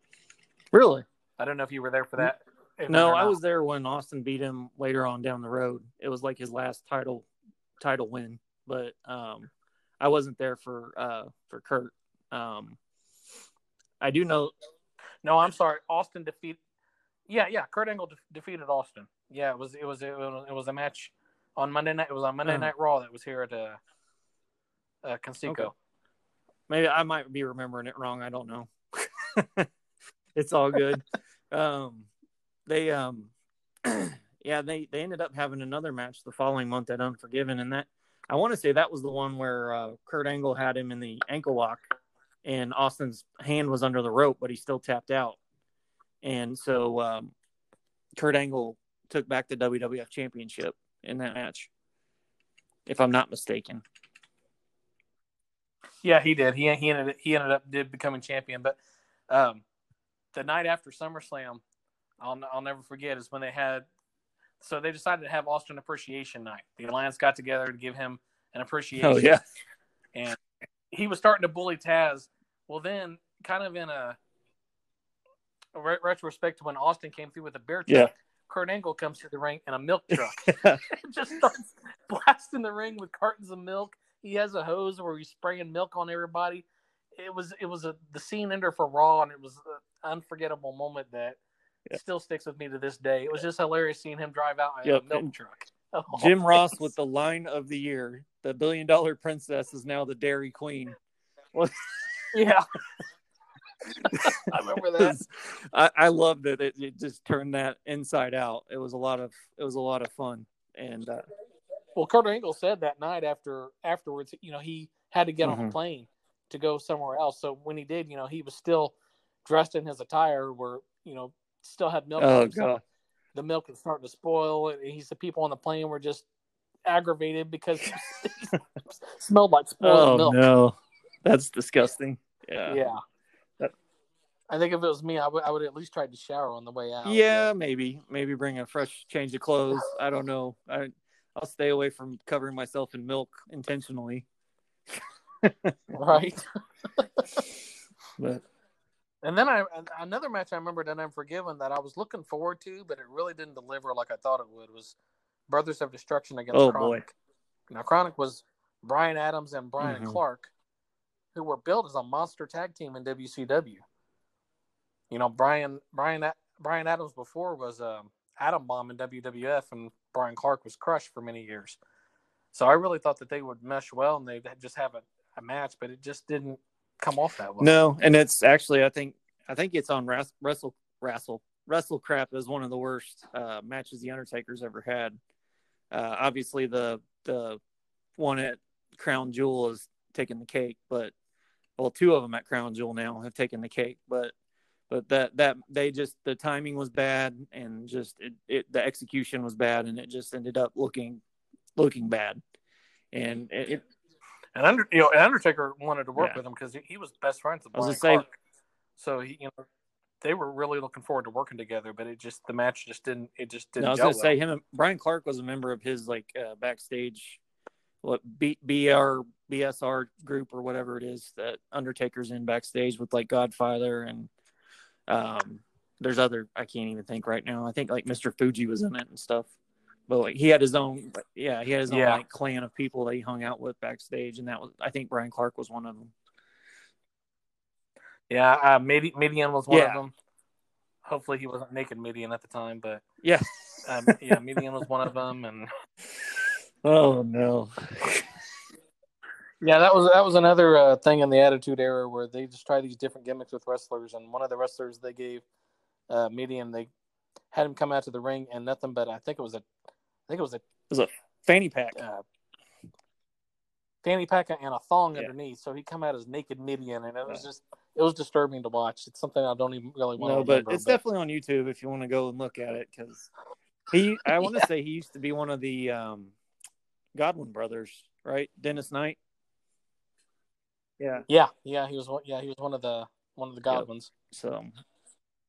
Really? I don't know if you were there for that. No, I was there when Austin beat him later on down the road. It was like his last title title win, but um, I wasn't there for uh, for Kurt. Um, I do know. No, I'm sorry. Austin defeat. Yeah, yeah. Kurt Angle de- defeated Austin. Yeah, it was it was it was, it was a match on Monday night. It was on Monday Uh-huh. Night Raw that was here at uh, uh Conseco. Okay. Maybe I might be remembering it wrong. I don't know. it's all good. um, they um, yeah, they they ended up having another match the following month at Unforgiven, and that I want to say that was the one where uh, Kurt Angle had him in the ankle lock, and Austin's hand was under the rope, but he still tapped out, and so um, Kurt Angle took back the WWF Championship in that match, if I'm not mistaken. Yeah, he did. He he ended he ended up did becoming champion. But um, the night after SummerSlam, I'll I'll never forget is when they had. So they decided to have Austin Appreciation Night. The Alliance got together to give him an appreciation. Oh yeah. and he was starting to bully Taz. Well, then, kind of in a, a re- retrospect to when Austin came through with a beer truck, Yeah. Kurt Angle comes to the ring in a milk truck. just starts blasting the ring with cartons of milk. He has a hose where he's spraying milk on everybody. It was it was a the scene ender for Raw, and it was an unforgettable moment that Yeah. still sticks with me to this day. It was just hilarious seeing him drive out in Yep, a milk truck. Oh, Jim Ross with the line of the year. The billion dollar princess is now the Dairy Queen. yeah. I remember that. I, I loved it. it. It just turned that inside out. It was a lot of it was a lot of fun. And uh, Well, Kurt Angle said that night after afterwards, you know, he had to get on Mhm. a plane to go somewhere else. So when he did, you know, he was still dressed in his attire where you know still had milk. Oh god. the milk is starting to spoil, and he said people on the plane were just aggravated because it smelled like spoiled Oh milk. no, that's disgusting. Yeah. Yeah. That- I think if it was me, I would I would at least try to shower on the way out. Yeah, maybe maybe bring a fresh change of clothes. I don't know. I I'll stay away from covering myself in milk intentionally. right. But And then I another match I remember that Unforgiven that I was looking forward to, but it really didn't deliver like I thought it would. Was Brothers of Destruction against Oh, KroniK. Now KroniK was Brian Adams and Brian Mhm. Clark, who were built as a monster tag team in WCW. You know, Brian Brian Brian Adams before was um, Adam Bomb in WWF, and Brian Clark was crushed for many years. So I really thought that they would mesh well and they'd just have a, a match, but it just didn't come off that well. no, and it's actually I think I think it's on Wrestle Wrestle Wrestle WrestleCrap is one of the worst uh, matches the Undertaker's ever had. Uh, obviously the the one at Crown Jewel is taking the cake, but well, two of them at Crown Jewel now have taken the cake, but but that that they just the timing was bad and just it, it the execution was bad and it just ended up looking looking bad and it And under, you know, and Undertaker wanted to work Yeah. with him because he, he was best friends with Brian say- Clark. So he, you know, they were really looking forward to working together. But it just the match just didn't. It just didn't. No, I was gonna say him. and Brian Clark was a member of his like uh, backstage, what B, BR BSR group or whatever it is that Undertaker's in backstage with like Godfather and um. There's other I can't even think right now. I think like Mr. Fuji was in it and stuff. But like he had his own, yeah, he had his own Yeah. like clan of people that he hung out with backstage, and that was I think Brian Clark was one of them. Yeah, uh, Midi- Mideon was one Yeah. of them. Hopefully, he wasn't naked Mideon at the time, but Yeah. um, yeah, Mideon was one of them, and Oh no. yeah, that was that was another uh, thing in the Attitude Era where they just try these different gimmicks with wrestlers, and one of the wrestlers they gave uh, Mideon, they had him come out to the ring and nothing but I think it was a, I think it was a was a Fanny pack. uh, fanny pack and a thong Yeah. underneath. So he come out as naked Mideon, and it was just it was disturbing to watch. It's something I don't even really want No, to but remember. it's definitely on YouTube if you want to go and look at it because he. I want to Yeah. say he used to be one of the um, Godwinn brothers, right? Dennis Knight. Yeah. yeah, yeah, he was one. Yeah, he was one of the one of the Godwinns. So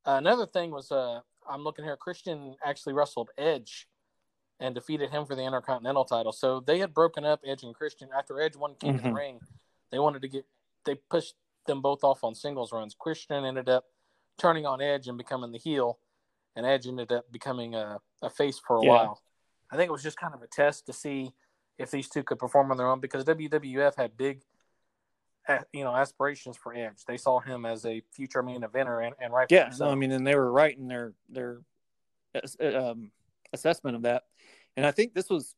Uh, another thing was uh, I'm looking here. Christian actually wrestled Edge and defeated him for the Intercontinental title. So they had broken up Edge and Christian after Edge won King of the. Ring. They wanted to get they pushed them both off on singles runs. Christian ended up turning on Edge and becoming the heel, and Edge ended up becoming a, a face for a Yeah. while. I think it was just kind of a test to see if these two could perform on their own because WWF had big, you know, aspirations for Edge. They saw him as a future main eventer, and, and rightfully yeah, so. I mean, and they were right in their their um, assessment of that, and I think this was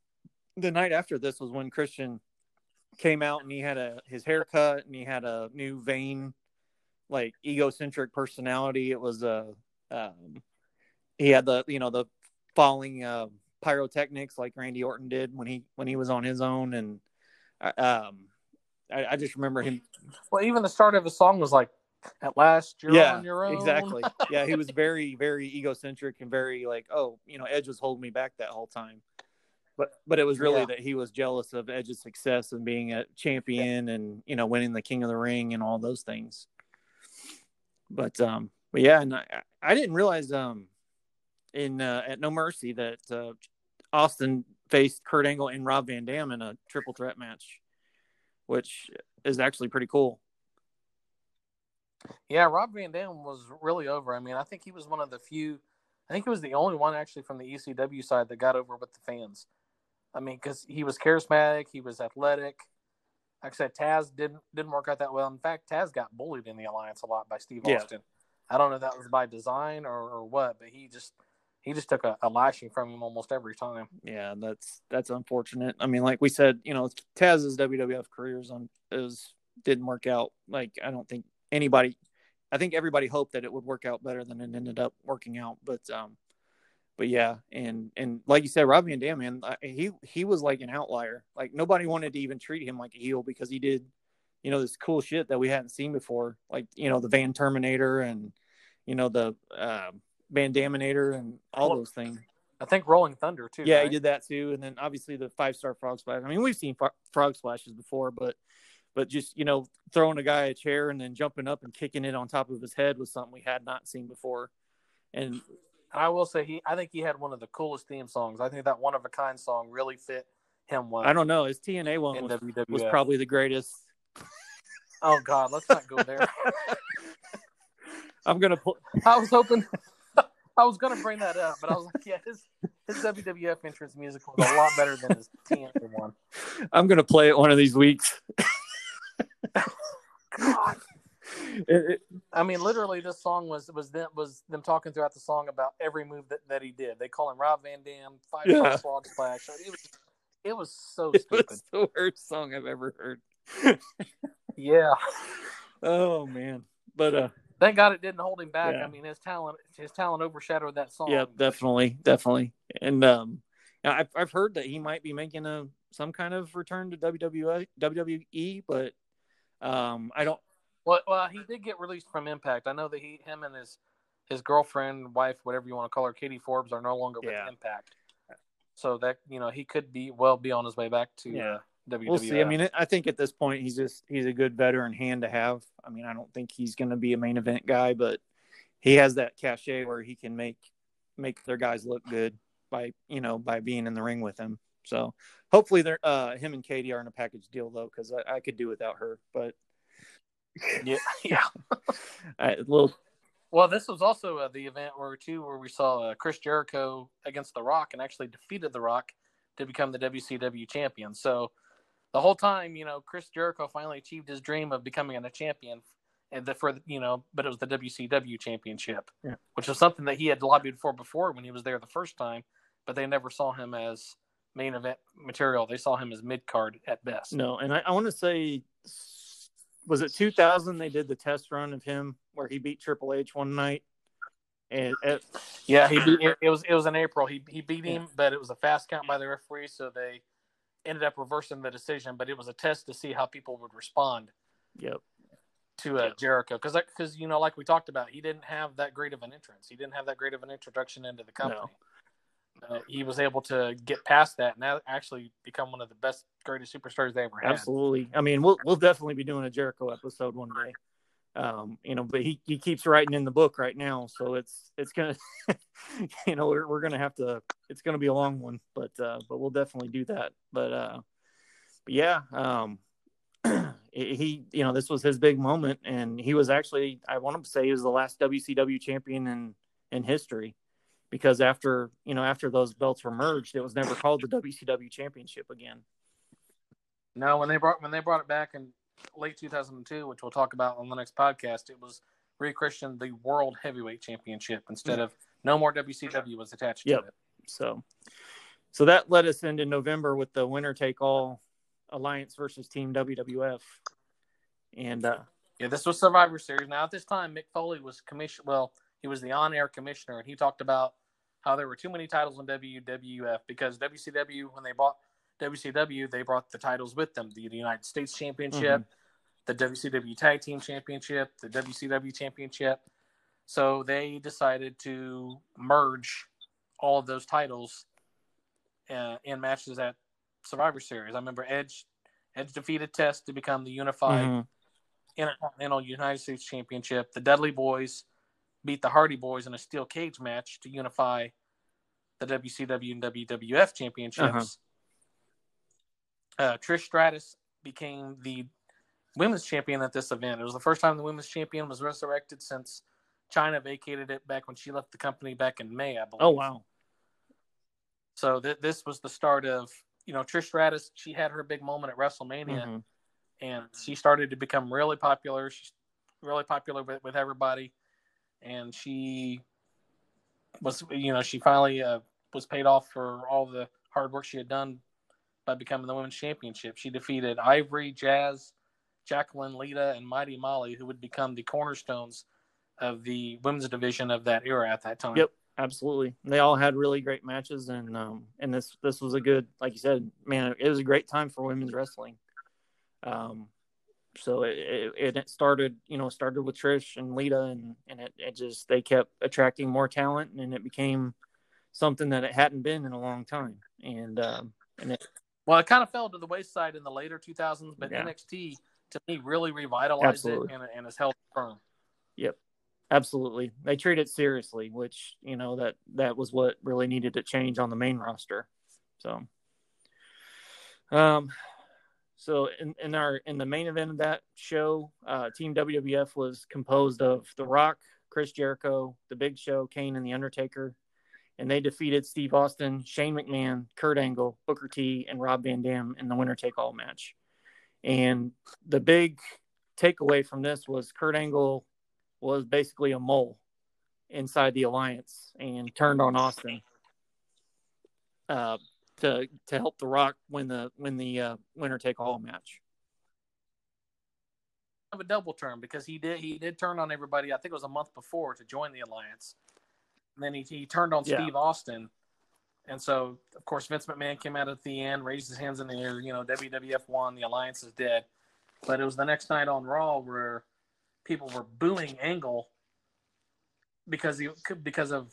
the night after this was when Christian came out and he had a his haircut and he had a new vain, like egocentric personality. It was a um, he had the you know the falling uh, pyrotechnics like Randy Orton did when he when he was on his own, and I- um, I, I just remember him Well, even the start of the song was like, "At last, you're yeah, on your own." exactly. yeah, he was very, very egocentric and very like, oh, you know, Edge was holding me back that whole time. But but it was really Yeah. that he was jealous of Edge's success and being a champion and you know winning the King of the Ring and all those things. But um, but yeah, and I, I didn't realize um, in uh, at No Mercy that uh, Austin faced Kurt Angle and Rob Van Dam in a triple threat match, which is actually pretty cool. Yeah, Rob Van Dam was really over. I mean, I think he was one of the few. I think he was the only one actually from the ECW side that got over with the fans. I mean, because he was charismatic, he was athletic. Like I said, Taz didn't didn't work out that well. In fact, Taz got bullied in the alliance a lot by Steve Yeah. Austin. I don't know if that was by design or, or what, but he just he just took a, a lashing from him almost every time. yeah, that's that's unfortunate. I mean, like we said, you know, Taz's WWF career is on is didn't work out. Like I don't think anybody, I think everybody hoped that it would work out better than it ended up working out. But um, but yeah, and and like you said, Rob Van Dam, man, he he was like an outlier. Like nobody wanted to even treat him like a heel because he did, you know, this cool shit that we hadn't seen before, like you know the Van Terminator and you know the uh, Van Daminator and all those things. I think Rolling Thunder too. Yeah, right? he did that too, and then obviously the five star frog splash. I mean, we've seen fro- frog splashes before, but but just you know throwing a guy a chair and then jumping up and kicking it on top of his head was something we had not seen before. And I will say he. I think he had one of the coolest theme songs. I think that one of a kind song really fit him well. I don't know, his TNA one was, was probably the greatest. Oh God, let's not go there. I'm gonna put. I was hoping. I was gonna bring that up, but I was like, yeah, his his WWF entrance music was a lot better than his TNA one. I'm gonna play it one of these weeks. God. It- I mean, literally, this song was was them was them talking throughout the song about every move that, that he did. They call him Rob Van Dam, five Yeah. star frog splash. It was it was so it stupid. was the worst song I've ever heard. Yeah. Oh man, but uh, Thank God it didn't hold him back. Yeah. I mean, his talent his talent overshadowed that song. yeah, definitely, definitely, and um, I've I've heard that he might be making a some kind of return to WWE, WWE, but um, I don't. Well, well, he did get released from Impact. I know that he, him, and his his girlfriend, wife, whatever you want to call her, Katie Forbes, are no longer with Yeah. Impact. So that you know, he could be well be on his way back to Yeah. uh, WWF. We'll see. I mean, I think at this point he's just he's a good veteran hand to have. I mean, I don't think he's going to be a main event guy, but he has that cachet where he can make make their guys look good by you know by being in the ring with him. So hopefully, they're uh, him and Katie are in a package deal though, because I, I could do without her. But yeah, yeah. A little Well, this was also uh, the event where too where we saw uh, Chris Jericho against The Rock and actually defeated The Rock to become the WCW champion. So the whole time, you know, Chris Jericho finally achieved his dream of becoming a champion, and the, for you know, but it was the WCW championship, Yeah. which was something that he had lobbied for before when he was there the first time, but they never saw him as main event material. They saw him as mid card at best. no. And I, I want to say, was it 2000? They did the test run of him where he beat Triple H one night. And it, Yeah, he beat, it, it was it was in April. He he beat him, but it was a fast count by the referee, so they ended up reversing the decision. But it was a test to see how people would respond yep. to uh, Jericho, because because you know, like we talked about, he didn't have that great of an entrance. He didn't have that great of an introduction into the company. Uh, he was able to get past that and now actually become one of the best, greatest superstars they ever had. Absolutely. I mean, we'll we'll definitely be doing a Jericho episode one day. Um, you know, but he, he keeps writing in the book right now, so it's it's gonna, you know, we're we're gonna have to. It's gonna be a long one, but uh, but we'll definitely do that. But uh, but yeah, um, he you know this was his big moment, and he was actually I want to say he was the last WCW champion in in history because after you know after those belts were merged, it was never called the WCW Championship again. No, when they brought when they brought it back in late 2002, which we'll talk about on the next podcast, it was rechristened the World Heavyweight Championship instead of no more WCW was attached Yep. to it. So, so that led us into November with the winner take all alliance versus Team WWF, and uh, Yeah, this was Survivor Series. Now at this time, Mick Foley was commissioned. Well, he was the on-air commissioner, and he talked about how there were too many titles in WWF because WCW when they bought WCW, they brought the titles with them: the United States Championship, the WCW Tag Team Championship, the WCW Championship. So they decided to merge all of those titles uh, in matches at Survivor Series. I remember Edge Edge defeated Test to become the unified mhm. Intercontinental United States Championship. The Dudley Boyz beat the Hardy Boyz in a steel cage match to unify the WCW and WWF championships. uh Trish Stratus became the women's champion at this event. It was the first time the women's champion was resurrected since Chyna vacated it back when she left the company back in May, I believe. oh wow, So th- this was the start of, you know, Trish Stratus. She had her big moment at WrestleMania Mhm. and she started to become really popular. She's really popular with, with everybody, and she was, you know, she finally uh, was paid off for all the hard work she had done by becoming the women's championship. She defeated Ivory, Jazz, Jacqueline, Lita, and Mighty Molly, who would become the cornerstones of the women's division of that era at that time. Yep. absolutely. They all had really great matches, and um, and this this was a good, like you said, man, it was a great time for women's wrestling. Um, so it, it, it started, you know, started with Trish and Lita, and and it, it just they kept attracting more talent, and it became something that it hadn't been in a long time. And um, and it well, it kind of fell to the wayside in the later 2000s, but yeah. NXT to me really revitalized Absolutely. it and, and has held firm. Yep. Absolutely. They treat it seriously, which, you know, that that was what really needed to change on the main roster. So um so in, in our in the main event of that show, uh, Team WWF was composed of The Rock, Chris Jericho, The Big Show, Kane, and The Undertaker, and they defeated Steve Austin, Shane McMahon, Kurt Angle, Booker T, and Rob Van Dam in the winner take all match. And the big takeaway from this was Kurt Angle was basically a mole inside the alliance and turned on Austin. Uh, to to help The Rock win the win the uh, winner take all match. Of a double turn because he did he did turn on everybody. I think it was a month before to join the alliance. And then he, he turned on yeah. Steve Austin. And so, of course, Vince McMahon came out at the end, raised his hands in the air. You know, WWF won, the alliance is dead. But it was the next night on Raw where people were booing Angle because he because of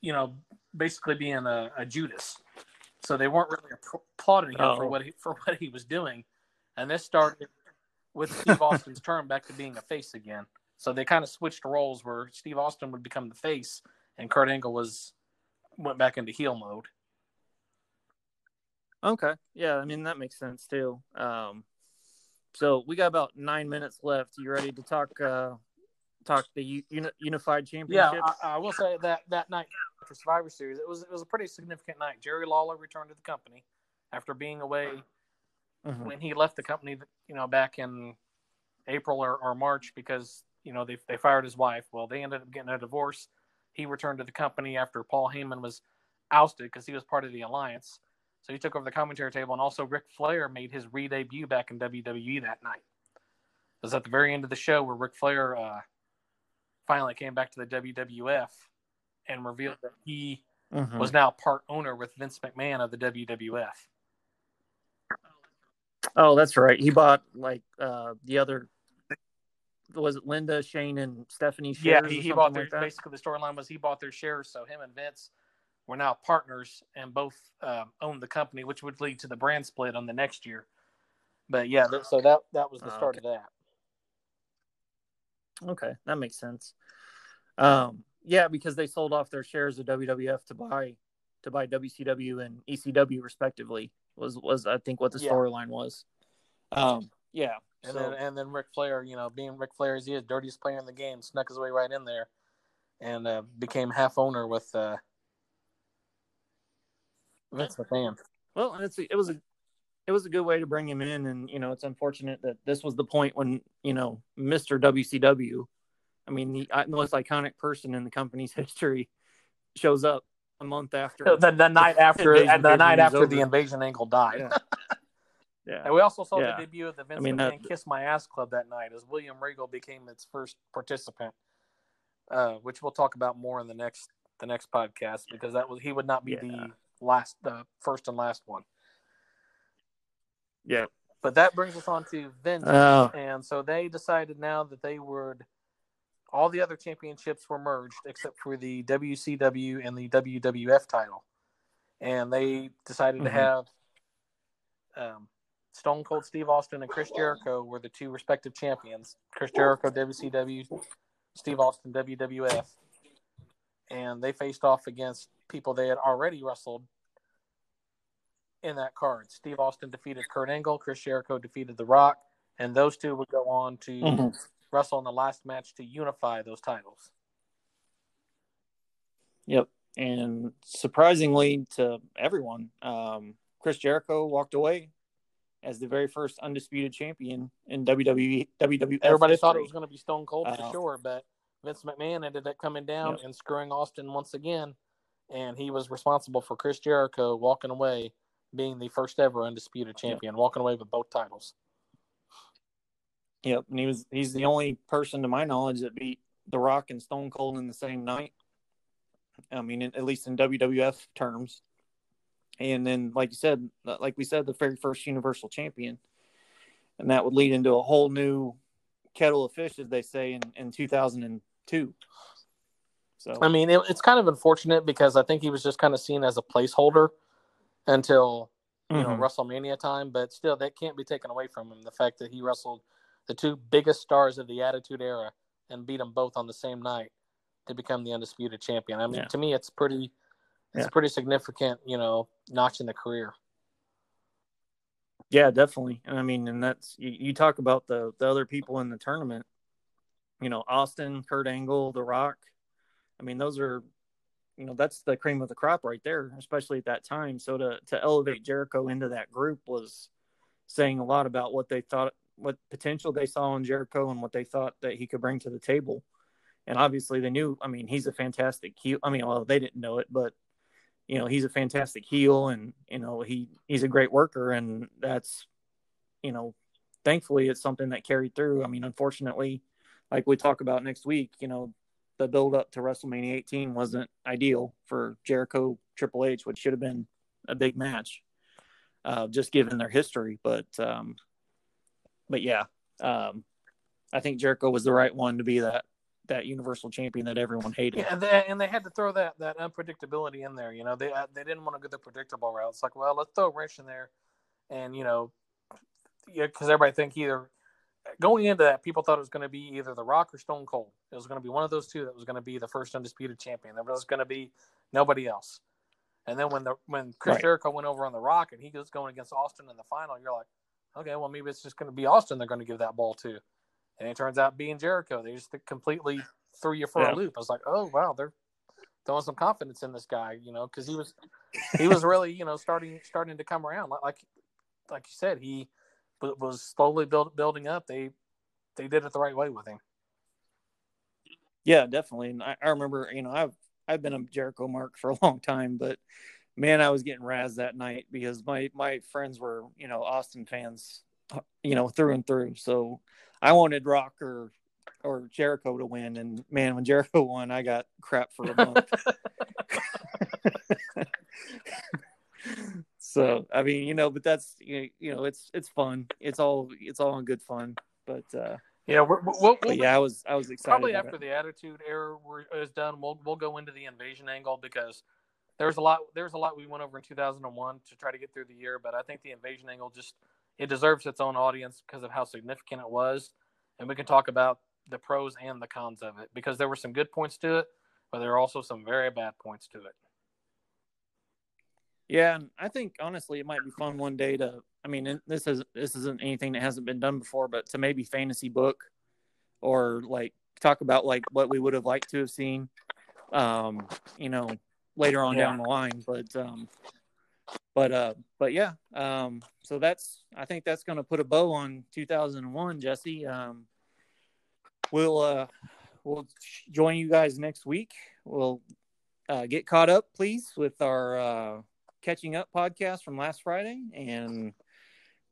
you know basically being a, a Judas. So they weren't really applauding him oh. for what he for what he was doing, and this started with Steve Austin's turn back to being a face again. So they kind of switched roles where Steve Austin would become the face, and Kurt Angle was went back into heel mode. Okay, yeah, I mean that makes sense too. Um, so we got about nine minutes left. You ready to talk? Uh, talk the uni- unified championship? Yeah, I, I will say that that night for Survivor Series. It was it was a pretty significant night. Jerry Lawler returned to the company after being away mm-hmm. when he left the company. You know, back in April or, or March because you know they they fired his wife. Well, they ended up getting a divorce. He returned to the company after Paul Heyman was ousted because he was part of the alliance. So he took over the commentary table, and also Ric Flair made his re-debut back in WWE that night. It was at the very end of the show where Ric Flair uh, finally came back to the WWF and revealed that he mm-hmm. was now part owner with Vince McMahon of the WWF. Oh, that's right. He bought like uh, the other. Was it Linda, Shane, and Stephanie? yeah, he, he bought their. Like basically, the storyline was he bought their shares, so him and Vince were now partners and both uh, owned the company, which would lead to the brand split on the next year. But yeah, so that that was the oh, start okay. of that. Okay, that makes sense. Um, yeah, because they sold off their shares of WWF to buy to buy WCW and ECW respectively. Was was I think what the storyline yeah. was. Um, yeah. And so. then and then Ric Flair, you know, being Ric Flair as he is, dirtiest player in the game, snuck his way right in there, and uh, became half owner with uh, Vince McMahon. Well, it's it was a it was a good way to bring him in, and you know, it's unfortunate that this was the point when you know Mister WCW I mean, the most iconic person in the company's history shows up a month after the, the night after and the night after over. the invasion angle died. Yeah. yeah. And we also saw yeah. the debut of the Vince I mean, McMahon that, Kiss My Ass Club that night as William Regal became its first participant, uh, which we'll talk about more in the next the next podcast because that was he would not be yeah. the last the first and last one. Yeah. But that brings us on to Vince, uh, and so they decided now that they would all the other championships were merged except for the WCW and the WWF title. And they decided mm-hmm. to have um, Stone Cold Steve Austin and Chris Jericho were the two respective champions. Chris Jericho, WCW, Steve Austin, WWF. And they faced off against people they had already wrestled in that card. Steve Austin defeated Kurt Angle, Chris Jericho defeated The Rock, and those two would go on to mm-hmm wrestle in the last match to unify those titles. Yep. And surprisingly to everyone, um, Chris Jericho walked away as the very first undisputed champion in WWE. WWE. Everybody history. thought it was going to be Stone Cold for uh, sure, but Vince McMahon ended up coming down yep. and screwing Austin once again, and he was responsible for Chris Jericho walking away, being the first ever undisputed champion, yep. walking away with both titles. Yep, and he was he's the only person to my knowledge that beat The Rock and Stone Cold in the same night. I mean, at least in WWF terms. And then, like you said, like we said, the very first Universal Champion. and that would lead into a whole new kettle of fish, as they say in, in 2002. So I mean, it, it's kind of unfortunate because I think he was just kind of seen as a placeholder until you mm-hmm. know WrestleMania time, but still that can't be taken away from him. The fact that he wrestled the two biggest stars of the Attitude Era and beat them both on the same night to become the undisputed champion. I mean, yeah. to me, it's pretty, it's yeah. pretty significant, you know, notch in the career. Yeah, definitely. I mean, and that's you, you talk about the the other people in the tournament. You know, Austin, Kurt Angle, The Rock. I mean, those are, you know, that's the cream of the crop right there, especially at that time. So to to elevate Jericho into that group was saying a lot about what they thought, what potential they saw in Jericho, and what they thought that he could bring to the table. And obviously, they knew. I mean, he's a fantastic. He, I mean, well, they didn't know it, but you know, he's a fantastic heel, and you know, he he's a great worker, and that's, you know, thankfully, it's something that carried through. I mean, unfortunately, like we talk about next week, you know, the build up to WrestleMania 18 wasn't ideal for Jericho Triple H, which should have been a big match, uh, just given their history. But um, but yeah, um, I think Jericho was the right one to be that that Universal Champion that everyone hated. Yeah, and they, and they had to throw that that unpredictability in there. You know, they uh, they didn't want to go the predictable route. It's like, well, let's throw a wrench in there, and you know, yeah, because everybody think either going into that, people thought it was going to be either The Rock or Stone Cold. It was going to be one of those two that was going to be the first undisputed champion. There was going to be nobody else. And then when the when Chris right. Jericho went over on The Rock and he was going against Austin in the final, you're like, okay, well maybe it's just going to be Austin they're going to give that ball to. And it turns out being Jericho, they just completely threw you for yeah. a loop. I was like, oh wow, they're throwing some confidence in this guy, you know, because he was he was really you know starting starting to come around. Like like, like you said, he was slowly build, building up. They they did it the right way with him. Yeah, definitely. And I, I remember, you know, I've I've been a Jericho mark for a long time, but man, I was getting razzed that night because my my friends were, you know, Austin fans, you know, through and through. So I wanted Rock or or Jericho to win, and man, when Jericho won, I got crap for a month. so I mean, you know, but that's you know, it's it's fun. It's all it's all in good fun. But uh yeah, we're, we'll, we'll, yeah, I was I was excited. Probably after it. the Attitude Era is done, we'll we'll go into the invasion angle because there's a lot there's a lot we went over in 2001 to try to get through the year, but I think the invasion angle just it deserves its own audience because of how significant it was, and we can talk about the pros and the cons of it because there were some good points to it, but there are also some very bad points to it. Yeah, and I think honestly it might be fun one day to. I mean, this is this isn't anything that hasn't been done before, but to maybe fantasy book or like talk about like what we would have liked to have seen, um, you know, later on yeah. down the line. But um, but uh, but yeah, um, so that's I think that's going to put a bow on 2001, Jesse. Um, we'll uh, we'll join you guys next week. We'll uh, get caught up, please, with our uh, catching up podcast from last Friday and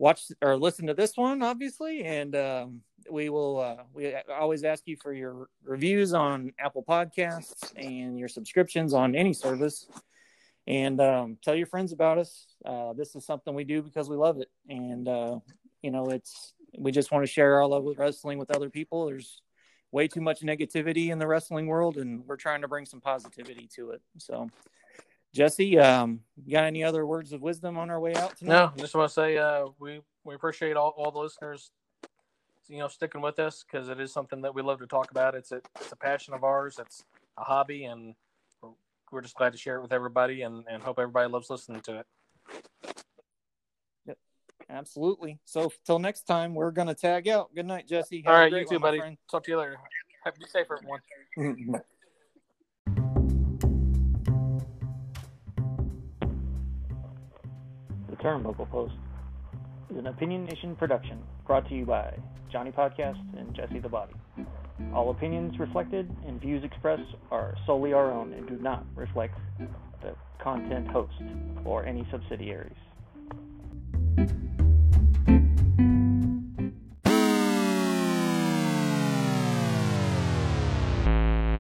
watch or listen to this one, obviously. And um, we will, uh, we always ask you for your reviews on Apple Podcasts and your subscriptions on any service. And um, tell your friends about us. Uh, this is something we do because we love it. And, uh, you know, it's, we just want to share our love with wrestling with other people. There's way too much negativity in the wrestling world, and we're trying to bring some positivity to it. So, Jesse, um, you got any other words of wisdom on our way out tonight? No, just want to say uh, we we appreciate all, all the listeners, you know, sticking with us because it is something that we love to talk about. It's a it's a passion of ours. It's a hobby, and we're, we're just glad to share it with everybody, and and hope everybody loves listening to it. Yep, absolutely. So till next time, we're gonna tag out. Good night, Jesse. Have all right, you too, one, buddy. Talk to you later. Be safe, everyone. Turnbuckle Post is an Opinion Nation production brought to you by Johnny Podcast and Jesse the Body. All opinions reflected and views expressed are solely our own and do not reflect the content host or any subsidiaries.